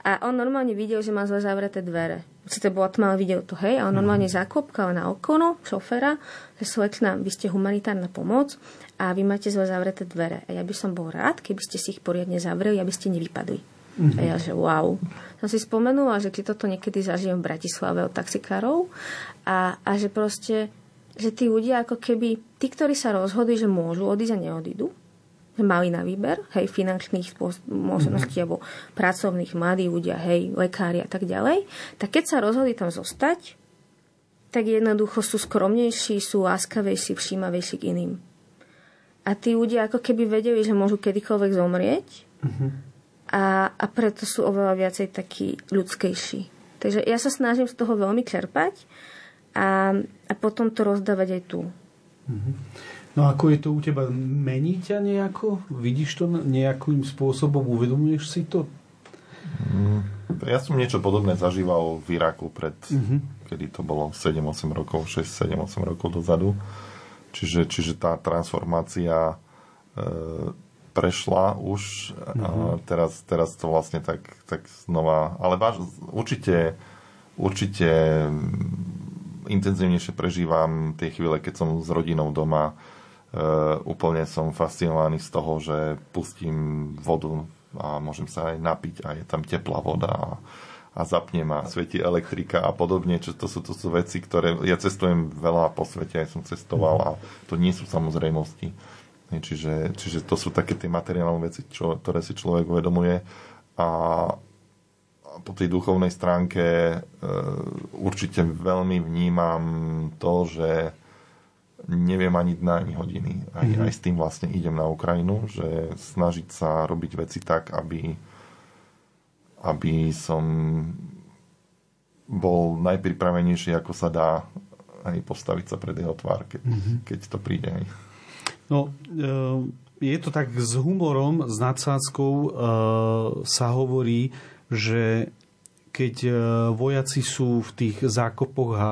[SPEAKER 2] a on normálne videl, že má zle zavreté dvere. Sice bola tma, videl to, hej, a on mhm. normálne zakopkal na okono šoféra, že slečna, vy ste humanitárna pomoc a vy máte zle zavreté dvere. A ja by som bol rád, keby ste si ich poriadne zavreli, aby ste nevypadli. Mm-hmm. A ja, že wow. Som si spomenula, že keď toto niekedy zažijem v Bratislave od taxikárov a, a že proste, že tí ľudia ako keby, tí, ktorí sa rozhodli, že môžu odísť a neodídu, že mali na výber, hej, finančných možností, mm-hmm. alebo pracovných, mladí ľudia, hej, lekári a tak ďalej, tak keď sa rozhodli tam zostať, tak jednoducho sú skromnejší, sú láskavejší, všímavejší k iným. A tí ľudia ako keby vedeli, že môžu kedykoľvek zomrieť, mm-hmm a, a preto sú oveľa viacej takí ľudskejší. Takže ja sa snažím z toho veľmi čerpať a, a potom to rozdávať aj tu.
[SPEAKER 1] Mhm. No ako je to u teba? Mení ťa nejako? Vidíš to nejakým spôsobom? Uvedomuješ si to?
[SPEAKER 3] Mm, ja som niečo podobné zažíval v Iraku pred, mm-hmm. kedy to bolo 7-8 rokov, 6-7-8 rokov dozadu. Čiže, čiže tá transformácia e, prešla už. Mm-hmm. teraz, teraz to vlastne tak, tak znova... Ale váž, určite, určite intenzívnejšie prežívam tie chvíle, keď som s rodinou doma. Uh, úplne som fascinovaný z toho, že pustím vodu a môžem sa aj napiť a je tam teplá voda a, a zapnem a svieti elektrika a podobne. Čo to sú, to sú veci, ktoré... Ja cestujem veľa po svete, aj som cestoval a to nie sú samozrejmosti. Čiže, čiže to sú také tie materiálne veci, čo, ktoré si človek uvedomuje. A po tej duchovnej stránke e, určite veľmi vnímam to, že neviem ani dna, ani hodiny. Aj, mm-hmm. aj s tým vlastne idem na Ukrajinu, že snažiť sa robiť veci tak, aby, aby som bol najpripravenejší, ako sa dá aj postaviť sa pred jeho tvár, keď, mm-hmm. keď to príde. Aj.
[SPEAKER 1] No, e, je to tak s humorom, s nadsázkou e, sa hovorí, že keď e, vojaci sú v tých zákopoch a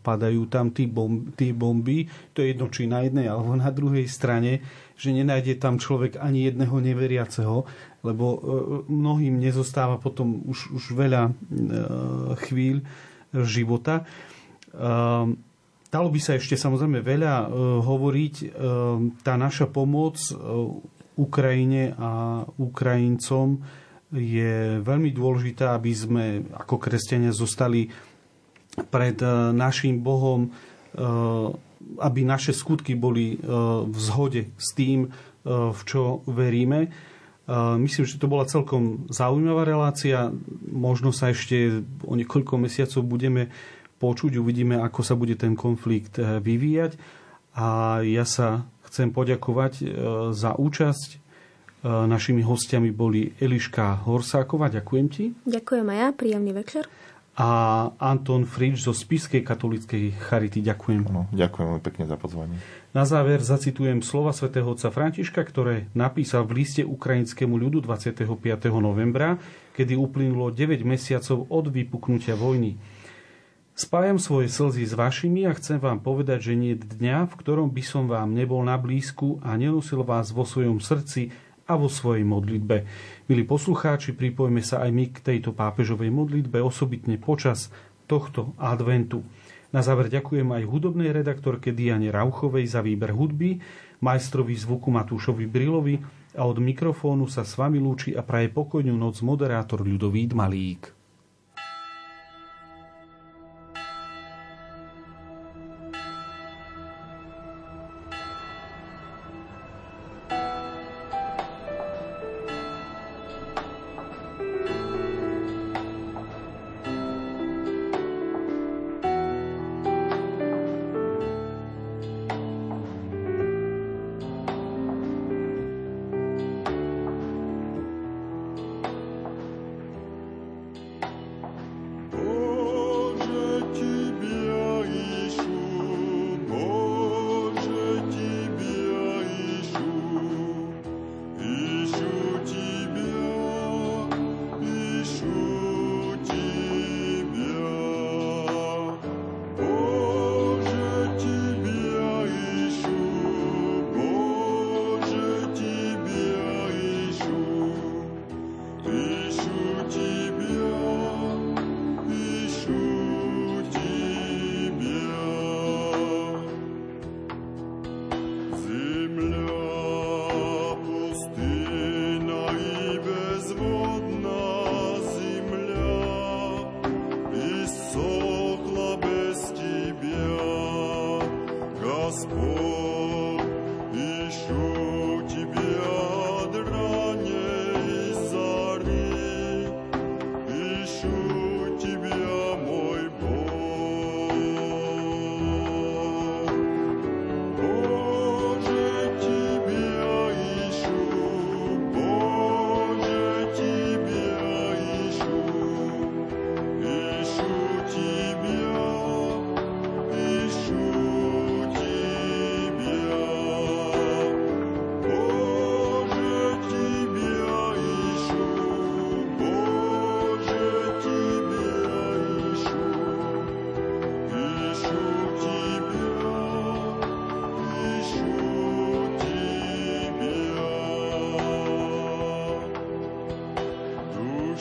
[SPEAKER 1] padajú tam bomby, tí bomby, to je jedno, či na jednej alebo na druhej strane, že nenájde tam človek ani jedného neveriaceho, lebo mnohým nezostáva potom už, už veľa chvíľ života. Dalo by sa ešte samozrejme veľa e, hovoriť. E, tá naša pomoc e, Ukrajine a Ukrajincom je veľmi dôležitá, aby sme ako kresťania zostali pred našim Bohom, aby naše skutky boli v zhode s tým, v čo veríme. Myslím, že to bola celkom zaujímavá relácia. Možno sa ešte o niekoľko mesiacov budeme počuť. Uvidíme, ako sa bude ten konflikt vyvíjať. A ja sa chcem poďakovať za účasť. Eh, našimi hostiami boli Eliška Horsáková, ďakujem ti.
[SPEAKER 2] Ďakujem aj ja, príjemný večer.
[SPEAKER 1] A Anton Frič zo Spiskej katolíckej charity, ďakujem.
[SPEAKER 3] No, ďakujem pekne za pozvanie.
[SPEAKER 1] Na záver zacitujem slova svätého otca Františka, ktoré napísal v liste ukrajinskému ľudu 25. novembra, kedy uplynulo 9 mesiacov od vypuknutia vojny. Spájam svoje slzy s vašimi a chcem vám povedať, že nie dňa, v ktorom by som vám nebol na blízku a nenosil vás vo svojom srdci a vo svojej modlitbe. Milí poslucháči, pripojme sa aj my k tejto pápežovej modlitbe, osobitne počas
[SPEAKER 6] tohto adventu. Na záver ďakujem aj hudobnej redaktorke Diane Rauchovej za výber hudby, majstrovi zvuku Matúšovi Brilovi a od mikrofónu sa s vami lúči a praje pokojnú noc moderátor Ľudovít Malík.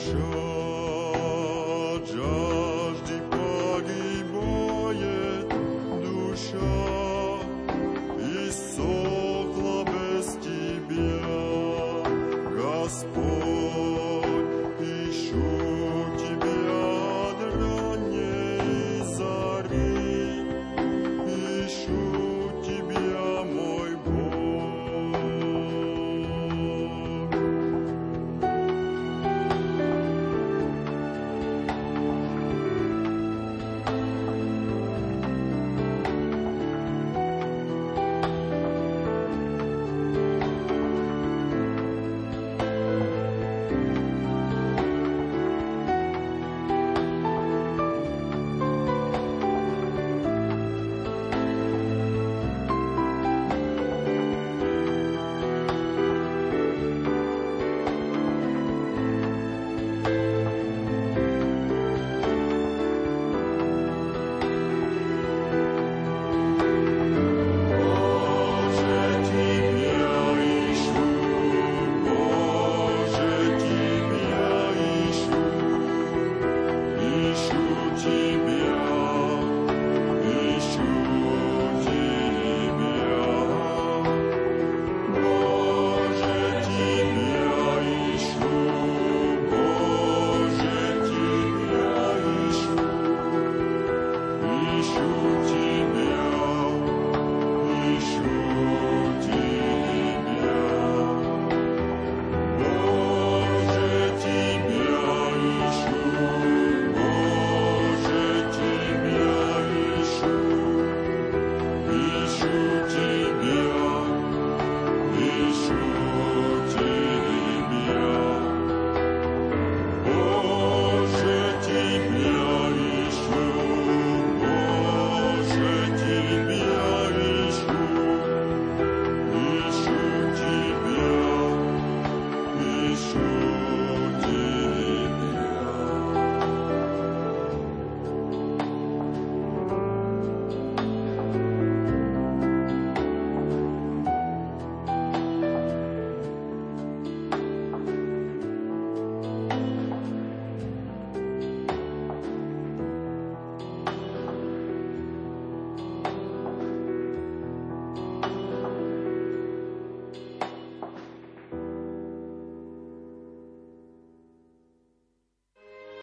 [SPEAKER 6] show.